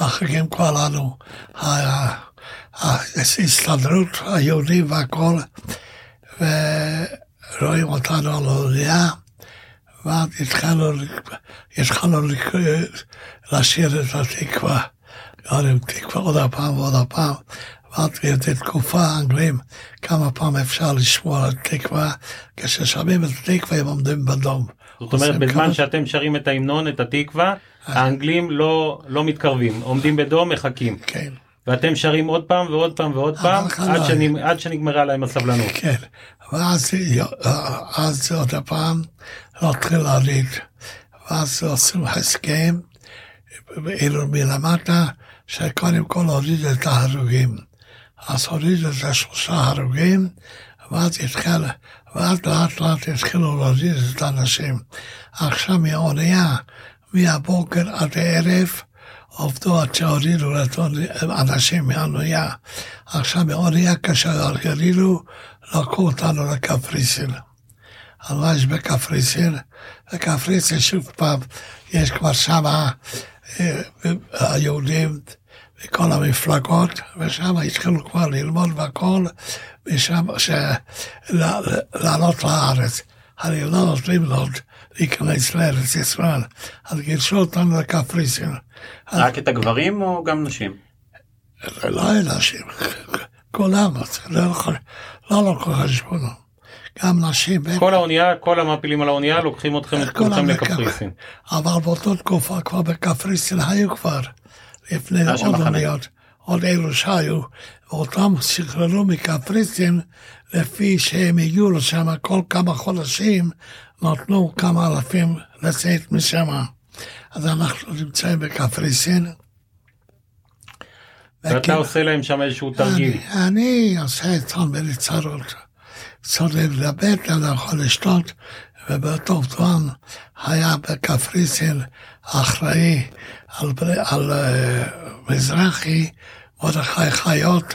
מחכים כבר לנו ההסתדרות היהודים והכל, ורואים אותנו על האונייה, ואז התחלנו, התחלנו לשיר את התקווה, גם תקווה עוד הפעם ועוד הפעם, ואז באיזו תקופה האנגלים, כמה פעם אפשר לשמוע על תקווה, כששומעים את התקווה הם עומדים בדום. זאת אומרת בזמן כמה... שאתם שרים את ההמנון, את התקווה, האנגלים לא, לא מתקרבים, עומדים בדום, מחכים. כן. ואתם שרים עוד פעם ועוד פעם ועוד פעם עד, שנג... עד שנגמרה להם הסבלנות. כן, ואז אז עוד פעם להתחיל להריד. ואז עושים הסכם, אילו מלמטה, שקודם כל הוריד את ההרוגים. אז הוריד את השלושה הרוגים, ואז התחיל, ואז לאט לאט התחילו להוריד את האנשים. עכשיו מהאונייה, מהבוקר עד הערב, עובדו עד שהורידו את האנשים מהאונייה. עכשיו מהאונייה כאשר ירידו, לקחו אותנו לקפריסין. יש בקפריסין? בקפריסין שוב פעם, יש כבר שמה אה, היהודים מכל המפלגות, ושם התחילו כבר ללמוד והכל, ושם, לעלות לארץ. הרי לא נותנים לו להיכנס לארץ ישראל, אז גירשו אותנו לקפריסין. רק את הגברים או גם נשים? לא היה נשים, כולם, לא לקחו חשבונו. גם נשים. כל האונייה, כל המעפילים על האונייה לוקחים אתכם כולכם לקפריסין. אבל באותה תקופה כבר בקפריסין היו כבר, לפני עוד אוניות, עוד אלו שהיו, ואותם שחררו מקפריסין לפי שהם הגיעו לשם כל כמה חודשים, נתנו כמה אלפים לצאת משם. אז אנחנו נמצאים בקפריסין. ואתה עושה להם שם איזשהו תרגיל. אני עושה את מליצרות. צודק לבטן, יכול לשתות, ובאותו זמן היה בקפריסין אחראי על, על uh, מזרחי מרדכי חיות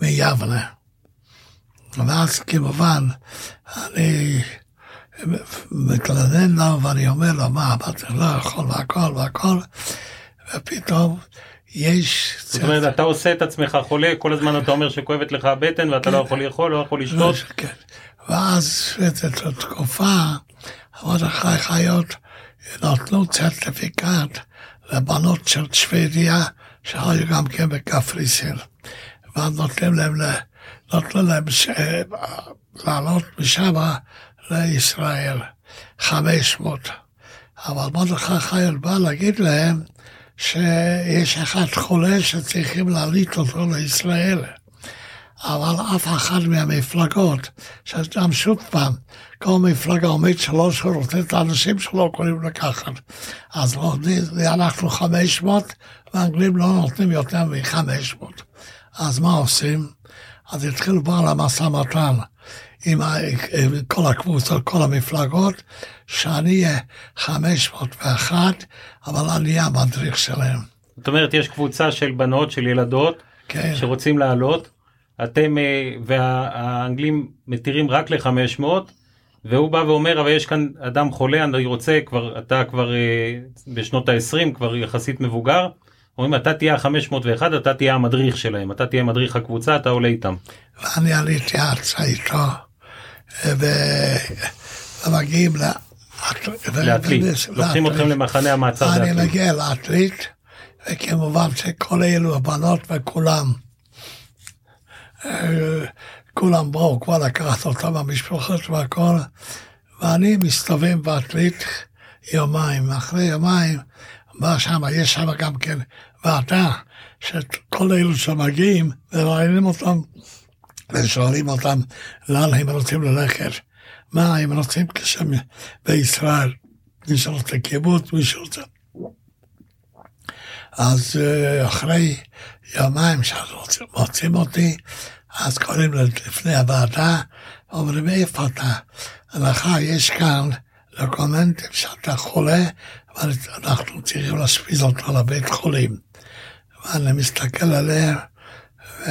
מיבנה. ואז כמובן, אני מתלונן לו ואני אומר לו, מה, אמרתי, לא יכול והכל והכל, ופתאום יש... זאת אומרת, אתה עושה את עצמך חולה, כל הזמן אתה אומר שכואבת לך הבטן ואתה לא יכול לאכול, לא יכול לשתות. כן. ואז את התקופה, מרדכי חיות נתנו צרטיפיקט לבנות של שוודיה, שהיו גם כן בקפריסין. ואז נותנים להם, נותנים להם לעלות משם לישראל, 500. אבל מרדכי חיות בא להגיד להם, שיש אחד חולה שצריכים להעליט אותו לישראל. אבל אף אחד מהמפלגות, שגם שוב פעם, כל מפלגה עומד שלוש הוא רוצה את האנשים שלו יכולים לקחת. אז לא, אנחנו 500, והאנגלים לא נותנים יותר מ-500. אז מה עושים? אז התחילו כבר למשא ומתן. עם, כל הקבוצות, כל המפלגות, שאני אהיה 501, אבל אני המדריך שלהם. זאת אומרת, יש קבוצה של בנות, של ילדות, כן. שרוצים לעלות, אתם אה, והאנגלים מתירים רק ל-500, והוא בא ואומר, אבל יש כאן אדם חולה, אני רוצה, כבר, אתה כבר אה, בשנות ה-20, כבר יחסית מבוגר, אומרים, אתה תהיה ה-501, אתה תהיה המדריך שלהם, אתה תהיה מדריך הקבוצה, אתה עולה איתם. ואני עליתי ארצה איתו. ומגיעים לעתלית, לוקחים אתכם למחנה המעצר בעתלית. אני מגיע לעתלית, וכמובן שכל אלו הבנות וכולם, אה, כולם באו כבר לקחת אותם המשפחות והכל, ואני מסתובב בעתלית יומיים. אחרי יומיים, בא שם, יש שם גם כן ועדה, שכל אלו שמגיעים, וראיינים אותם ושואלים אותם לאן הם רוצים ללכת, מה הם רוצים כשם בישראל, מי שרוצה קיבוץ, מי שרוצה. אז אה, אחרי יומיים שמוצאים אותי, אז קוראים לפני הוועדה, אומרים איפה אתה? לך יש כאן דוקומנטים שאתה חולה, אבל אנחנו צריכים להשפיז אותו לבית חולים. ואני מסתכל עליהם, ו...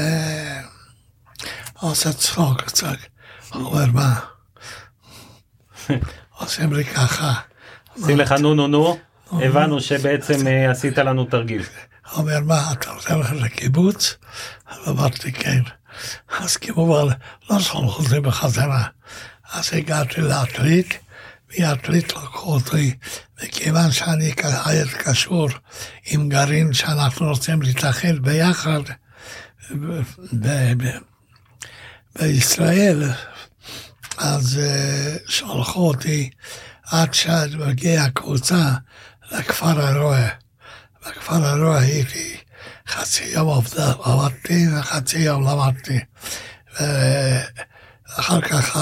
עושה צחוק קצת. הוא אומר, מה? עושים לי ככה. עושים לך נו נו נו, הבנו שבעצם אה, עשית לנו תרגיל. אומר, מה, אתה רוצה ללכת לקיבוץ? אמרתי, כן. אז כמובן, לא סמכו אותי בחזרה. אז הגעתי לעתלית, מעתלית לקחו אותי, וכיוון שאני היה קשור עם גרעין שאנחנו רוצים להתאחד ביחד, בישראל, אז uh, שלחו אותי עד שמגיעה הקבוצה לכפר הרועה. בכפר הרועה הייתי חצי יום עבדתי וחצי יום למדתי. ואחר כך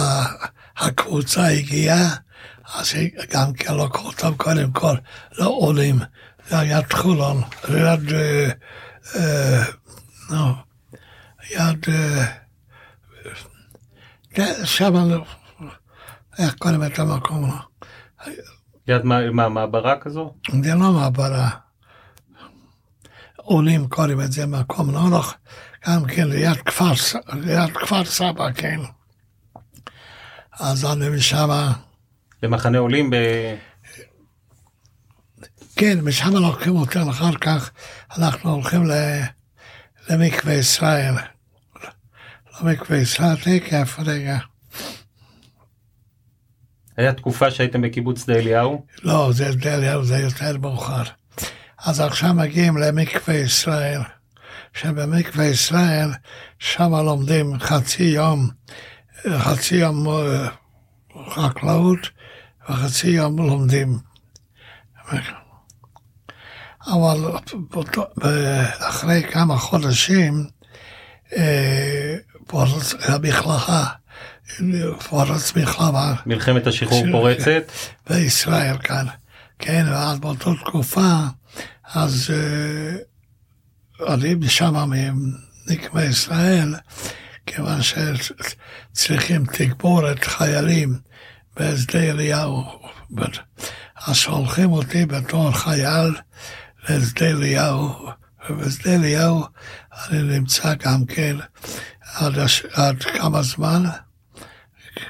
הקבוצה הגיעה אז גם כן לקחו אותם קודם כל לעולים, זה היה חולון, ליד, אה, אה, שם, איך קוראים את המקום? יד מה, מעברה כזו? זה לא מעברה. עולים קוראים את זה מקום נוח, גם כן ליד כפר, ליד כפר סבא, כן. אז אני משם... במחנה עולים ב... כן, משם לוקחים אותנו אחר כך, אנחנו הולכים למקווה ישראל. למקווה ישראל, תכף, רגע. היה תקופה שהייתם בקיבוץ שדה אליהו? לא, זה שדה אליהו זה יותר מאוחר. אז עכשיו מגיעים למקווה ישראל, שבמקווה ישראל, שם לומדים חצי יום, חצי יום חקלאות וחצי יום לומדים. אבל אחרי כמה חודשים פורץ המכלכה, פורץ מכללה. מלחמת השחרור פורצת? בישראל כאן, כן, ואז באותה תקופה, אז אה, אני משם מנקמה ישראל, כיוון שצריכים תגבורת חיילים בשדה אליהו. אז שולחים אותי בתור חייל לשדה אליהו, ובשדה אליהו אני נמצא גם כן עד, עד כמה זמן,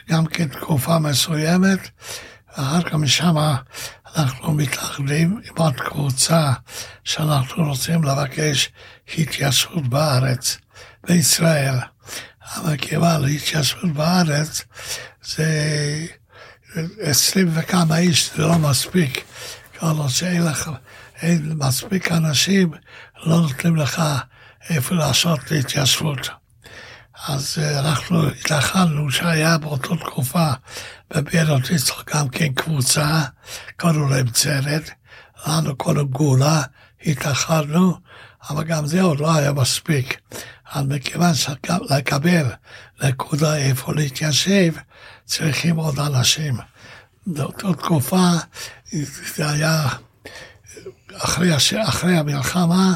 גם כן תקופה מסוימת, ואחר כך משם אנחנו מתאחדים עם עוד קבוצה שאנחנו רוצים לבקש התיישבות בארץ, בישראל. אבל כיוון להתיישבות בארץ זה עשרים וכמה איש, זה לא מספיק. כל עוד שאין לך, אין מספיק אנשים, לא נותנים לך איפה לעשות התיישבות. אז אה, אנחנו התאכלנו שהיה באותה תקופה בבית יצחק גם כן קבוצה, קראנו להם צוות, לנו קודם גאולה, התאכלנו, אבל גם זה עוד לא היה מספיק. אז מכיוון שלקבל נקודה איפה להתיישב, צריכים עוד אנשים. באותה תקופה זה היה אחרי, אחרי המלחמה,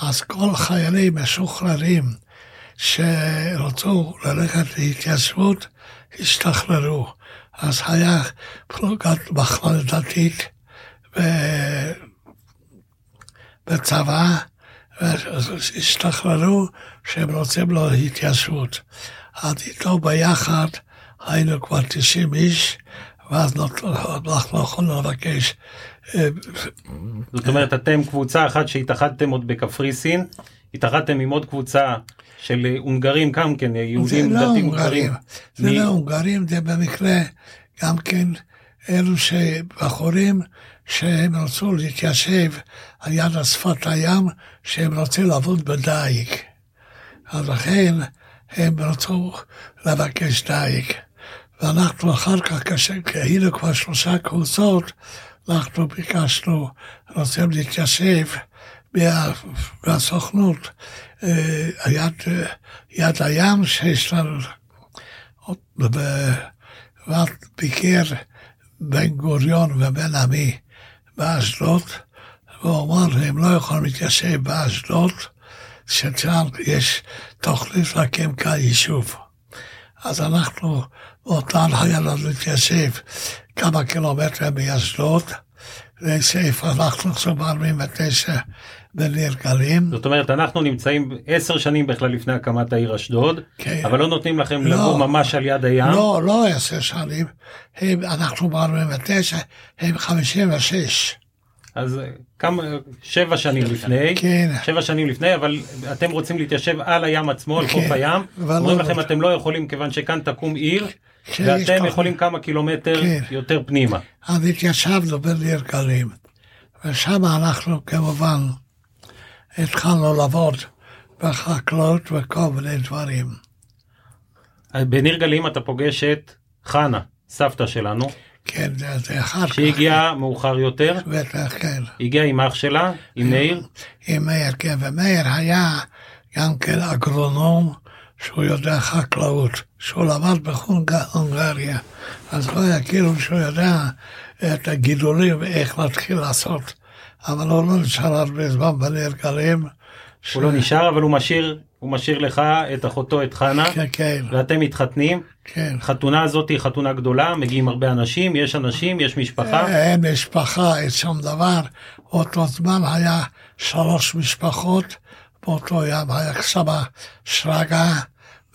אז כל חיילים משוחררים שרצו ללכת להתיישבות, השתחררו. אז היה פלוגת מחמד דתית בצבא, והשתחררו שהם רוצים לו התיישבות. אז איתו ביחד היינו כבר 90 איש, ואז אנחנו יכולנו לבקש. אה, זאת אומרת, אתם קבוצה אחת שהתאחדתם עוד בקפריסין, התאחדתם עם עוד קבוצה של הונגרים גם כן, יהודים לא דתיים הונגרים. זה לא הונגרים, זה במקרה גם כן אלו שבחורים שהם רצו להתיישב על יד השפת הים, שהם רצו לעבוד בדייג. אז לכן הם רצו לבקש דייג. ואנחנו אחר כך, כשהיינו כבר שלושה קבוצות, אנחנו ביקשנו, רוצים להתיישב מהסוכנות, אה, יד, יד הים שיש לנו, ואז ביקר בן גוריון ובן עמי באשדוד, והוא אמר שהם לא יכולים להתיישב באשדוד, ששם יש תוכנית להקים כאן יישוב. אז אנחנו, אותן היה לנו להתיישב כמה קילומטרים מאשדוד, וסעיף אנחנו עכשיו ב-49 בניר גלים. זאת אומרת, אנחנו נמצאים עשר שנים בכלל לפני הקמת העיר אשדוד, כן. אבל לא נותנים לכם לא, לגור ממש על יד הים. לא, לא עשר שנים, הם, אנחנו ב-49, הם 56. אז אה, כמה, שבע שנים לפני, כן. שבע שנים לפני, אבל אתם רוצים להתיישב על הים עצמו, על חוף כן. הים, אומרים לא לכם אתם לא יכולים כיוון שכאן תקום עיר, ואתם יכולים כמה קילומטר כן. יותר פנימה. אז התיישבנו בניר גלים, ושם אנחנו כמובן התחלנו לעבוד בחקלאות וכל מיני דברים. בניר גלים אתה פוגש את חנה, סבתא שלנו. כן, זה, אחר כך. שהגיעה מאוחר יותר? בטח, כן. הגיעה עם אח שלה? עם מאיר? עם מאיר, כן, ומאיר היה גם כן אגרונום שהוא יודע חקלאות, שהוא למד בהונגריה, אז לא היה כאילו שהוא יודע את הגידולים, איך להתחיל לעשות. אבל הוא לא נשאר הרבה זמן בנר גלים. ש... הוא לא נשאר, אבל הוא משאיר, הוא משאיר לך את אחותו, את חנה, כן, כן. ואתם מתחתנים. כן. חתונה הזאת היא חתונה גדולה, מגיעים הרבה אנשים, יש אנשים, יש משפחה. אין משפחה, אין שום דבר. באותו זמן היה שלוש משפחות, באותו ים היה שם שרגא,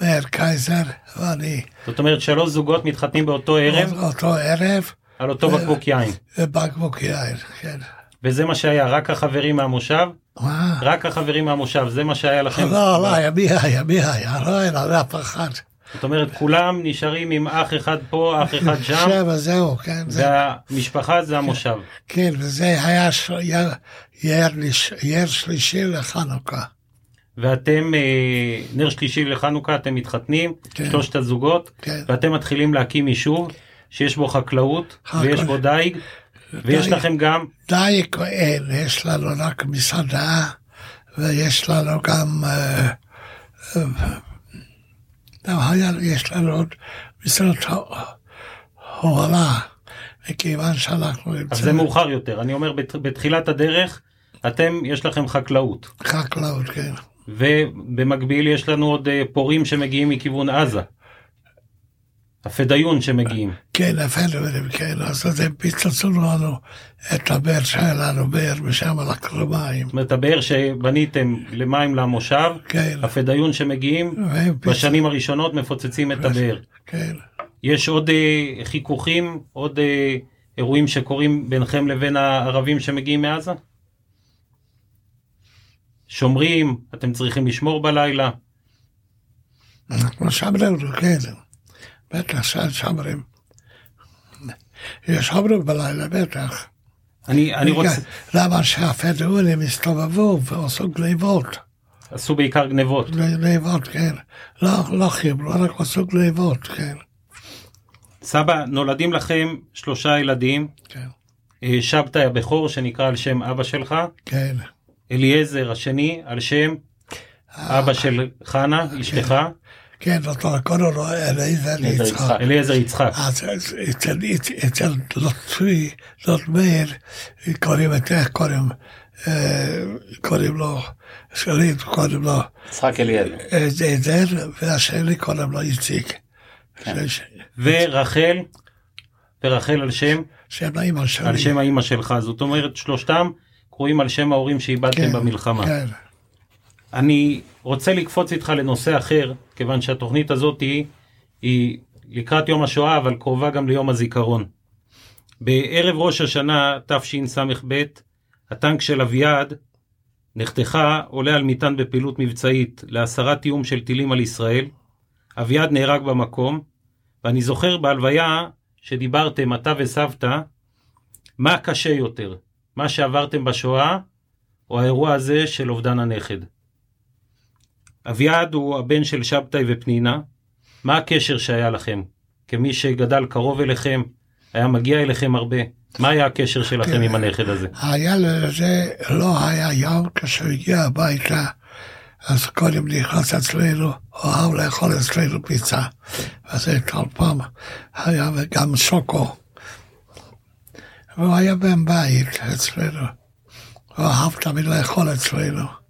מאיר קייזר ואני. זאת אומרת שלוש זוגות מתחתנים באותו ערב? באותו ערב. על אותו בקבוק יין. בקבוק יין, כן. וזה מה שהיה, רק החברים מהמושב? מה? רק החברים מהמושב, זה מה שהיה לכם? לא, לא, היה מי היה, מי היה, לא היה אף אחד. זאת אומרת, כולם נשארים עם אח אחד פה, אח אחד <laughs> שם. שם, זהו, כן. והמשפחה זה המושב. כן, וזה היה יר שלישי לחנוכה. ואתם, אה, נר שלישי לחנוכה, אתם מתחתנים, כן. שלושת הזוגות, כן. ואתם מתחילים להקים יישוב שיש בו חקלאות, ויש בו דייג, ויש לכם גם... דייג אין, יש לנו רק מסעדה, ויש לנו גם... אה, אה, היה, יש לנו עוד משרד הובלה, מכיוון שאנחנו אז זה מאוחר יותר, אני אומר בתחילת הדרך, אתם, יש לכם חקלאות. חקלאות, כן. ובמקביל יש לנו עוד אה, פורעים שמגיעים מכיוון עזה. הפדאיון שמגיעים. כן, הפדאיון, כן, אז הם פיצצו לנו את הבאר שהיה לנו, באר משם לקחו מים. זאת אומרת, הבאר שבניתם למים למושב, כן. הפדאיון שמגיעים, בשנים הראשונות מפוצצים את הבאר. כן. יש עוד אה, חיכוכים, עוד אה, אירועים שקורים ביניכם לבין הערבים שמגיעים מעזה? שומרים, אתם צריכים לשמור בלילה. אנחנו שמרנו, כן. בטח שומרים. יש שומרים בלילה, בטח. אני, אני רוצה... למה שהפדאונים הסתובבו ועשו גניבות. עשו בעיקר גניבות. גניבות, כן. לא, לא חיברו, רק עשו גניבות, כן. סבא, נולדים לכם שלושה ילדים. כן. שבתאי הבכור שנקרא על שם אבא שלך. כן. אליעזר השני על שם אבא של חנה, אשתך. כן, אותו קוראים לו אליעזר יצחק. אליעזר יצחק. אז אצל לוטפי, לוט מאיר, קוראים את איך קוראים, קוראים לו, שלי קוראים לו, יצחק אליעזר. אליעזר, והשני קוראים לו איציק. ורחל, ורחל על שם? שם האימא שלי. על שם האימא שלך, זאת אומרת שלושתם קרויים על שם ההורים שאיבדתם כן, במלחמה. כן. אני רוצה לקפוץ איתך לנושא אחר, כיוון שהתוכנית הזאת היא, היא לקראת יום השואה, אבל קרובה גם ליום הזיכרון. בערב ראש השנה תשס"ב, הטנק של אביעד נחתכה, עולה על מטען בפעילות מבצעית להסרת תיאום של טילים על ישראל. אביעד נהרג במקום, ואני זוכר בהלוויה שדיברתם, אתה וסבתא, מה קשה יותר, מה שעברתם בשואה, או האירוע הזה של אובדן הנכד. אביעד הוא הבן של שבתאי ופנינה. מה הקשר שהיה לכם? כמי שגדל קרוב אליכם, היה מגיע אליכם הרבה. מה היה הקשר שלכם עם הנכד הזה? הילד הזה לא היה יום כשהוא הגיע הביתה, אז קודם נכנס אצלנו, אוהב לאכול אצלנו פיצה. וזה כל פעם היה גם שוקו. והוא היה בן בית אצלנו. הוא אהב תמיד לאכול אצלנו.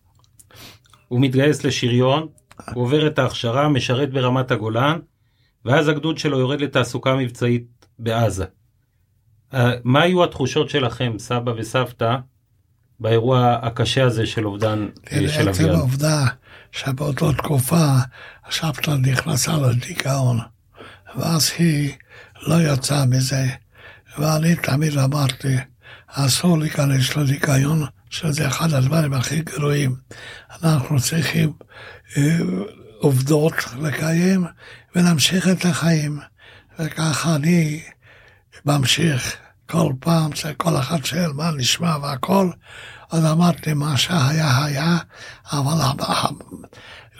הוא מתגייס לשריון, הוא עובר את ההכשרה, משרת ברמת הגולן, ואז הגדוד שלו יורד לתעסוקה מבצעית בעזה. מה היו התחושות שלכם, סבא וסבתא, באירוע הקשה הזה של אובדן של אביעד? עצם העובדה שבאותה תקופה סבתא נכנסה לדיכאון, ואז היא לא יצאה מזה, ואני תמיד אמרתי, אסור להיכנס לדיכאון, שזה אחד הדברים הכי גרועים. אנחנו צריכים אה, עובדות לקיים ולהמשיך את החיים. וככה אני ממשיך כל פעם שכל אחד שואל מה נשמע והכל, אז אמרתי מה שהיה היה, אבל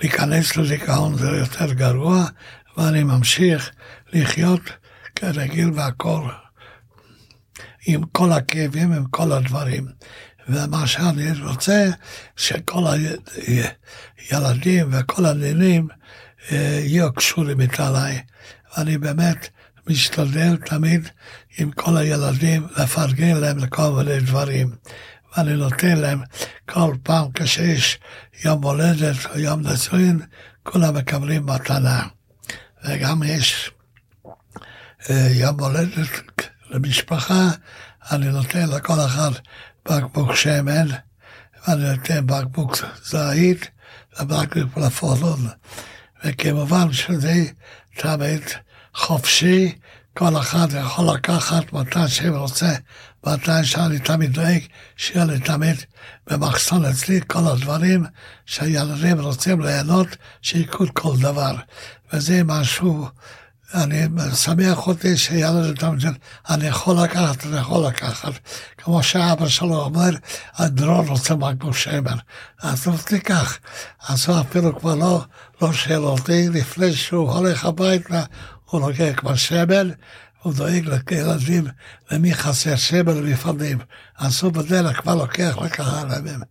להיכנס לזיכרון זה יותר גרוע, ואני ממשיך לחיות כרגיל והכל, עם כל הכאבים, עם כל הדברים. ומה שאני רוצה, שכל הילדים וכל הנינים יהיו קשורים איתה עליי. ואני באמת משתדל תמיד עם כל הילדים לפרגן להם לכל מיני דברים. ואני נותן להם כל פעם כשיש יום הולדת או יום נישואין, כולם מקבלים מתנה. וגם יש אה, יום הולדת למשפחה, אני נותן לכל אחד בקבוק שמן, ואני נותן בקבוק זית ובקבוק לפולון. וכמובן שזה תמיד חופשי, כל אחד יכול לקחת מתי שהוא רוצה, מתי שאני תמיד דואג שיהיה לי תמיד במחסן אצלי כל הדברים שהילדים רוצים ליהנות, שיקחו כל דבר. וזה משהו, אני שמח אותי שילד תמיד, אני יכול לקחת, אני יכול לקחת. כמו שאבא שלו אומר, הדרון רוצה בקבוק שמן. אז הוא תיקח. אז הוא אפילו כבר לא, לא שואל אותי, לפני שהוא הולך הביתה, הוא לוקח כבר שמן, הוא דואג לילדים, למי חסר שמן ומפעלים. אז הוא בדרך כבר לוקח לקהל להם.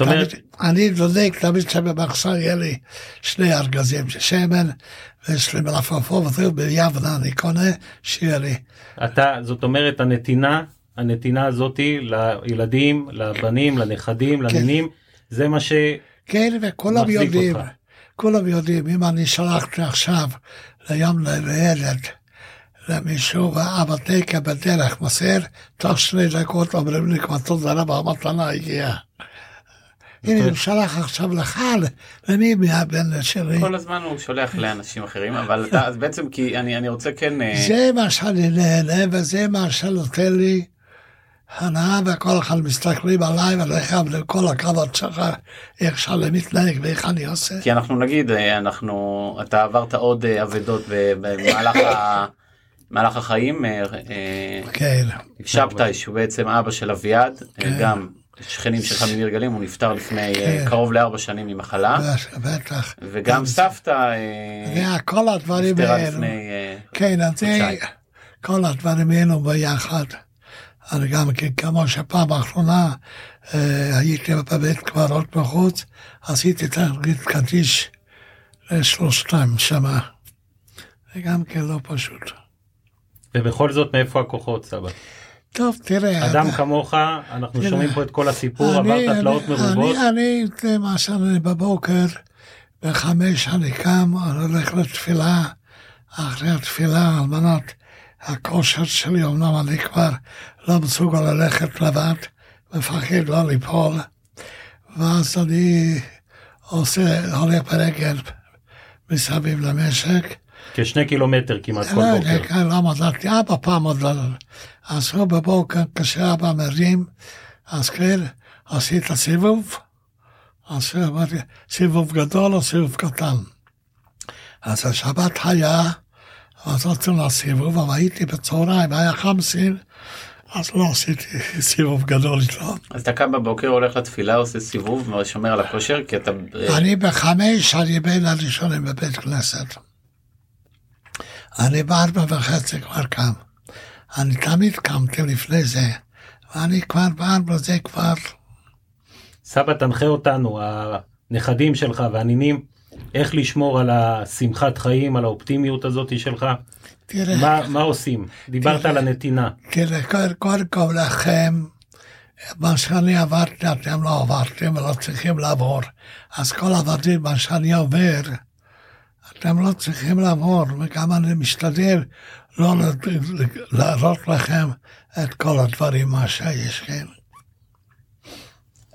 אומרת... אני דואג תמיד שבמחסר יהיה לי שני ארגזים של שמן, ויש לי מלפפון וזהו ביבנה אני קונה, שיהיה לי. אתה, זאת אומרת, הנתינה, הנתינה הזאתי לילדים, לבנים, לנכדים, כן. לנינים, זה מה ש... כן, וכולם יודעים. כולם יודעים, אם אני שלחתי עכשיו ליום לילד, למישהו והמתניקה בדרך מוסר, תוך שני דקות אומרים לי כבר תודה רבה, המתנה הגיעה. הנה, הוא שלח עכשיו לך, למי מהבן שלי? כל הזמן הוא שולח לאנשים אחרים, אבל אתה, אז בעצם כי אני רוצה כן... אה, זה מה שאני נהנה, וזה מה שנותן לי הנאה, וכל אחד מסתכלים עליי ועליך, ולכל הכבוד שלך, איך שאני מתנהג ואיך אני עושה. כי אנחנו נגיד, אה, אנחנו, אתה עברת עוד אה, אבדות במהלך ה... במהלך החיים, כן. שבתאי שהוא בעצם אבא של אביעד, כן. גם שכנים שלך מניר גלים, הוא נפטר לפני כן. קרוב לארבע שנים ממחלה. בטח. וגם סבתא כל הדברים נפטרה לפני כן, אז כל הדברים האלו ביחד. אני גם כמו שפעם האחרונה הייתי בבית קברות בחוץ, עשיתי תרגיל קדיש לשלושתם שמה. זה גם כן לא פשוט. ובכל זאת מאיפה הכוחות סבא? טוב, תראה. אדם אתה... כמוך, אנחנו תראה, שומעים פה את כל הסיפור, אני, עברת תלאות מרובות. אני, אני, אני, למשל, בבוקר, בחמש אני קם, אני הולך לתפילה, אחרי התפילה, על מנת הכושר שלי, אמנם אני כבר לא מסוגל ללכת לבד, מפחד לא ליפול, ואז אני עושה, הולך ברגל מסביב למשק, כשני קילומטר כמעט כל בוקר. כן, כן, לא מדדתי, אבא פעם עוד לא... אז הוא בבוקר, כשאבא מרים, אז כן, עשית סיבוב, אז אמרתי, סיבוב גדול או סיבוב קטן. אז השבת היה, אז רצינו לסיבוב, אבל הייתי בצהריים, היה חמסין, אז לא עשיתי <laughs> סיבוב גדול איתו. אז אתה קם בבוקר, הולך לתפילה, עושה סיבוב, ושומר על הכושר, כי אתה... אני בחמש, אני בין הראשונים בבית כנסת. אני בארבע וחצי כבר קם. אני תמיד קמתי לפני זה, ואני כבר בארבע זה כבר... סבא, תנחה אותנו, הנכדים שלך והנינים, איך לשמור על השמחת חיים, על האופטימיות הזאת שלך. תראה, מה, מה עושים? דיברת תראה, על הנתינה. תראה, קודם כל לכם, מה שאני עברתי, אתם לא עברתם ולא צריכים לעבור. אז כל הדברים, מה שאני עובר, אתם לא צריכים לעבור, וגם אני משתדל לא להראות לכם את כל הדברים מה שיש, כן.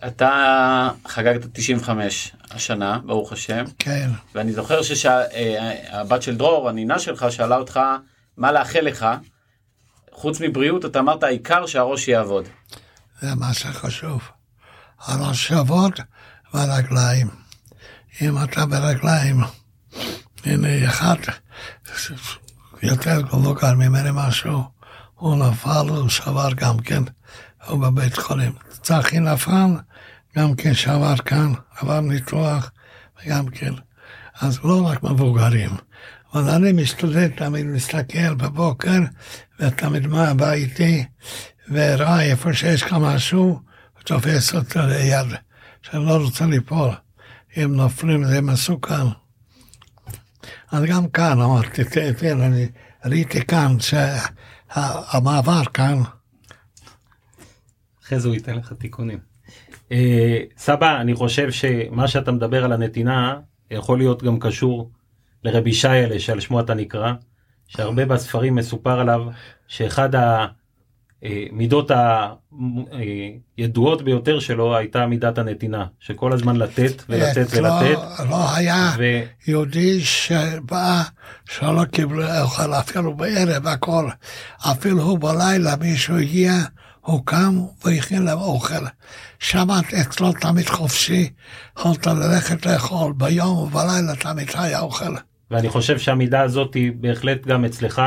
אתה חגגת 95 השנה, ברוך השם. כן. ואני זוכר שהבת של דרור, הנינה שלך, שאלה אותך מה לאחל לך. חוץ מבריאות, אתה אמרת העיקר שהראש יעבוד. זה מה שחשוב. הראש יעבוד והרגליים. אם אתה ברגליים הנה אחד יותר מבוגר ממני משהו, הוא נפל, הוא שבר גם כן, הוא בבית חולים. צחי נפל, גם כן שבר כאן, עבר ניתוח, וגם כן. אז לא רק מבוגרים. אבל אני משתדל תמיד להסתכל בבוקר, ותמיד מה בא איתי, וראה איפה שיש לך משהו, ותופס אותו ליד, שאני לא רוצה ליפול. אם נופלים זה מסוכן. אז גם כאן אמרתי, תראה, אני ראיתי כאן שהמעבר כאן. אחרי זה הוא ייתן לך תיקונים. סבא, אני חושב שמה שאתה מדבר על הנתינה יכול להיות גם קשור לרבי שיילה שעל שמו אתה נקרא, שהרבה בספרים מסופר עליו שאחד המידות הידועות ביותר שלו הייתה מידת הנתינה, שכל הזמן לתת ולתת לא, ולתת. לא היה. יהודי שבא שלא קיבל אוכל אפילו בערב הכל, אפילו הוא בלילה מישהו הגיע הוא קם והכין להם אוכל. שם אצלו תמיד חופשי, יכולת ללכת לאכול, ביום ובלילה תמיד היה אוכל. ואני חושב שהמידה הזאת היא בהחלט גם אצלך.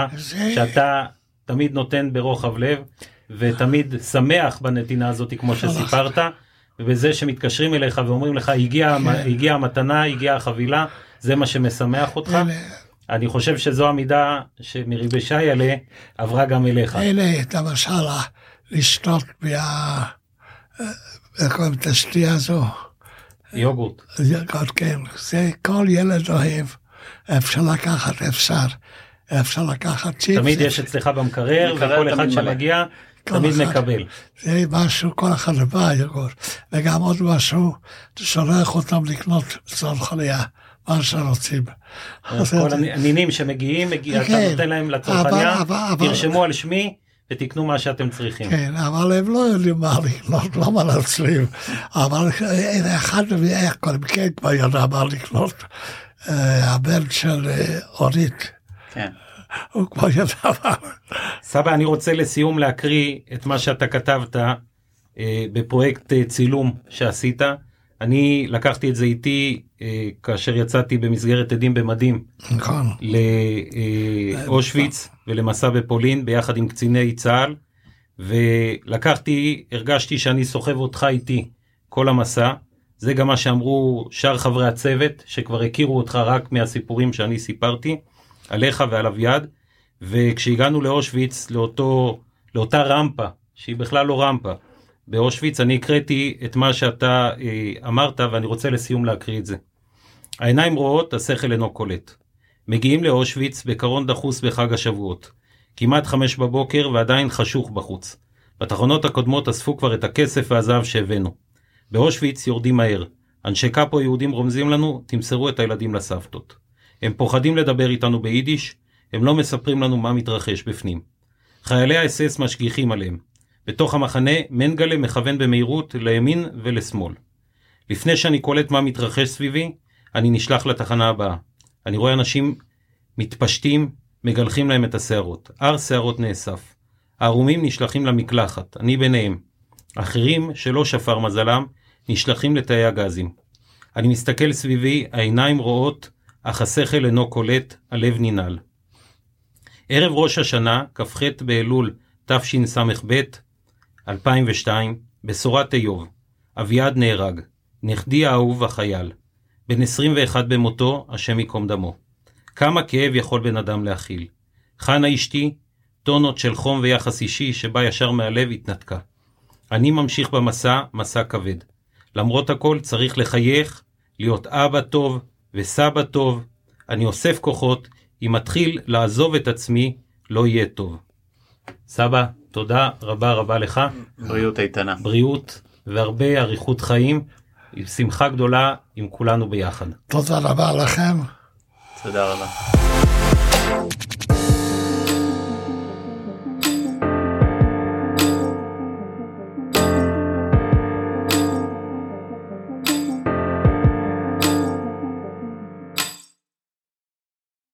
שאתה תמיד נותן ברוחב לב, ותמיד שמח בנתינה הזאת כמו שסיפרת, ובזה שמתקשרים אליך ואומרים לך הגיעה כן. הגיע המתנה, הגיעה החבילה, זה מה שמשמח אותך. אני חושב שזו המידה שמריבי שיילה עברה גם אליך. אלה, למשל, לשתות מה... איך קוראים את השתייה הזו? יוגורט. יוגורט, כן. זה כל ילד אוהב. אפשר לקחת, אפשר. אפשר לקחת צ'יפס. תמיד יש אצלך במקרר, וכל אחד שמגיע תמיד אחד. מקבל. זה משהו, כל אחד בא יוגורט. וגם עוד משהו, שולח אותם לקנות צרכניה. מה שרוצים. כל הנינים שמגיעים, אתה כן. נותן להם לצרכניה, תרשמו על שמי. ותקנו מה שאתם צריכים. כן, אבל הם לא יודעים מה לקנות, לא מנצלים. אבל אחד איך קודם כן כבר ידע מה לקנות. אה, הבן של אה, אורית. כן. הוא כבר מה. סבא, אני רוצה לסיום להקריא את מה שאתה כתבת אה, בפרויקט צילום שעשית. אני לקחתי את זה איתי אה, כאשר יצאתי במסגרת עדים במדים נכון. לאושוויץ ולמסע בפולין ביחד עם קציני צה"ל ולקחתי הרגשתי שאני סוחב אותך איתי כל המסע זה גם מה שאמרו שאר חברי הצוות שכבר הכירו אותך רק מהסיפורים שאני סיפרתי עליך ועל אביעד וכשהגענו לאושוויץ לאותו לאותה רמפה שהיא בכלל לא רמפה באושוויץ, אני הקראתי את מה שאתה אה, אמרת ואני רוצה לסיום להקריא את זה. העיניים רואות, השכל אינו קולט. מגיעים לאושוויץ בקרון דחוס בחג השבועות. כמעט חמש בבוקר ועדיין חשוך בחוץ. בתחנות הקודמות אספו כבר את הכסף והזהב שהבאנו. באושוויץ יורדים מהר. אנשי קאפו יהודים רומזים לנו, תמסרו את הילדים לסבתות. הם פוחדים לדבר איתנו ביידיש, הם לא מספרים לנו מה מתרחש בפנים. חיילי האס-אס משגיחים עליהם. בתוך המחנה מנגלה מכוון במהירות לימין ולשמאל. לפני שאני קולט מה מתרחש סביבי, אני נשלח לתחנה הבאה. אני רואה אנשים מתפשטים, מגלחים להם את השערות. הר שערות נאסף. הערומים נשלחים למקלחת, אני ביניהם. אחרים, שלא שפר מזלם, נשלחים לתאי הגזים. אני מסתכל סביבי, העיניים רואות, אך השכל אינו קולט, הלב ננעל. ערב ראש השנה, כ"ח באלול תשס"ב, 2002, בשורת איוב, אביעד נהרג, נכדי האהוב החייל, בן 21 במותו, השם ייקום דמו. כמה כאב יכול בן אדם להכיל. חנה אשתי, טונות של חום ויחס אישי שבא ישר מהלב התנתקה. אני ממשיך במסע, מסע כבד. למרות הכל צריך לחייך, להיות אבא טוב וסבא טוב. אני אוסף כוחות, אם מתחיל לעזוב את עצמי, לא יהיה טוב. סבא, תודה רבה רבה לך. בריאות איתנה. בריאות והרבה אריכות חיים, עם שמחה גדולה עם כולנו ביחד. תודה רבה לכם. תודה רבה.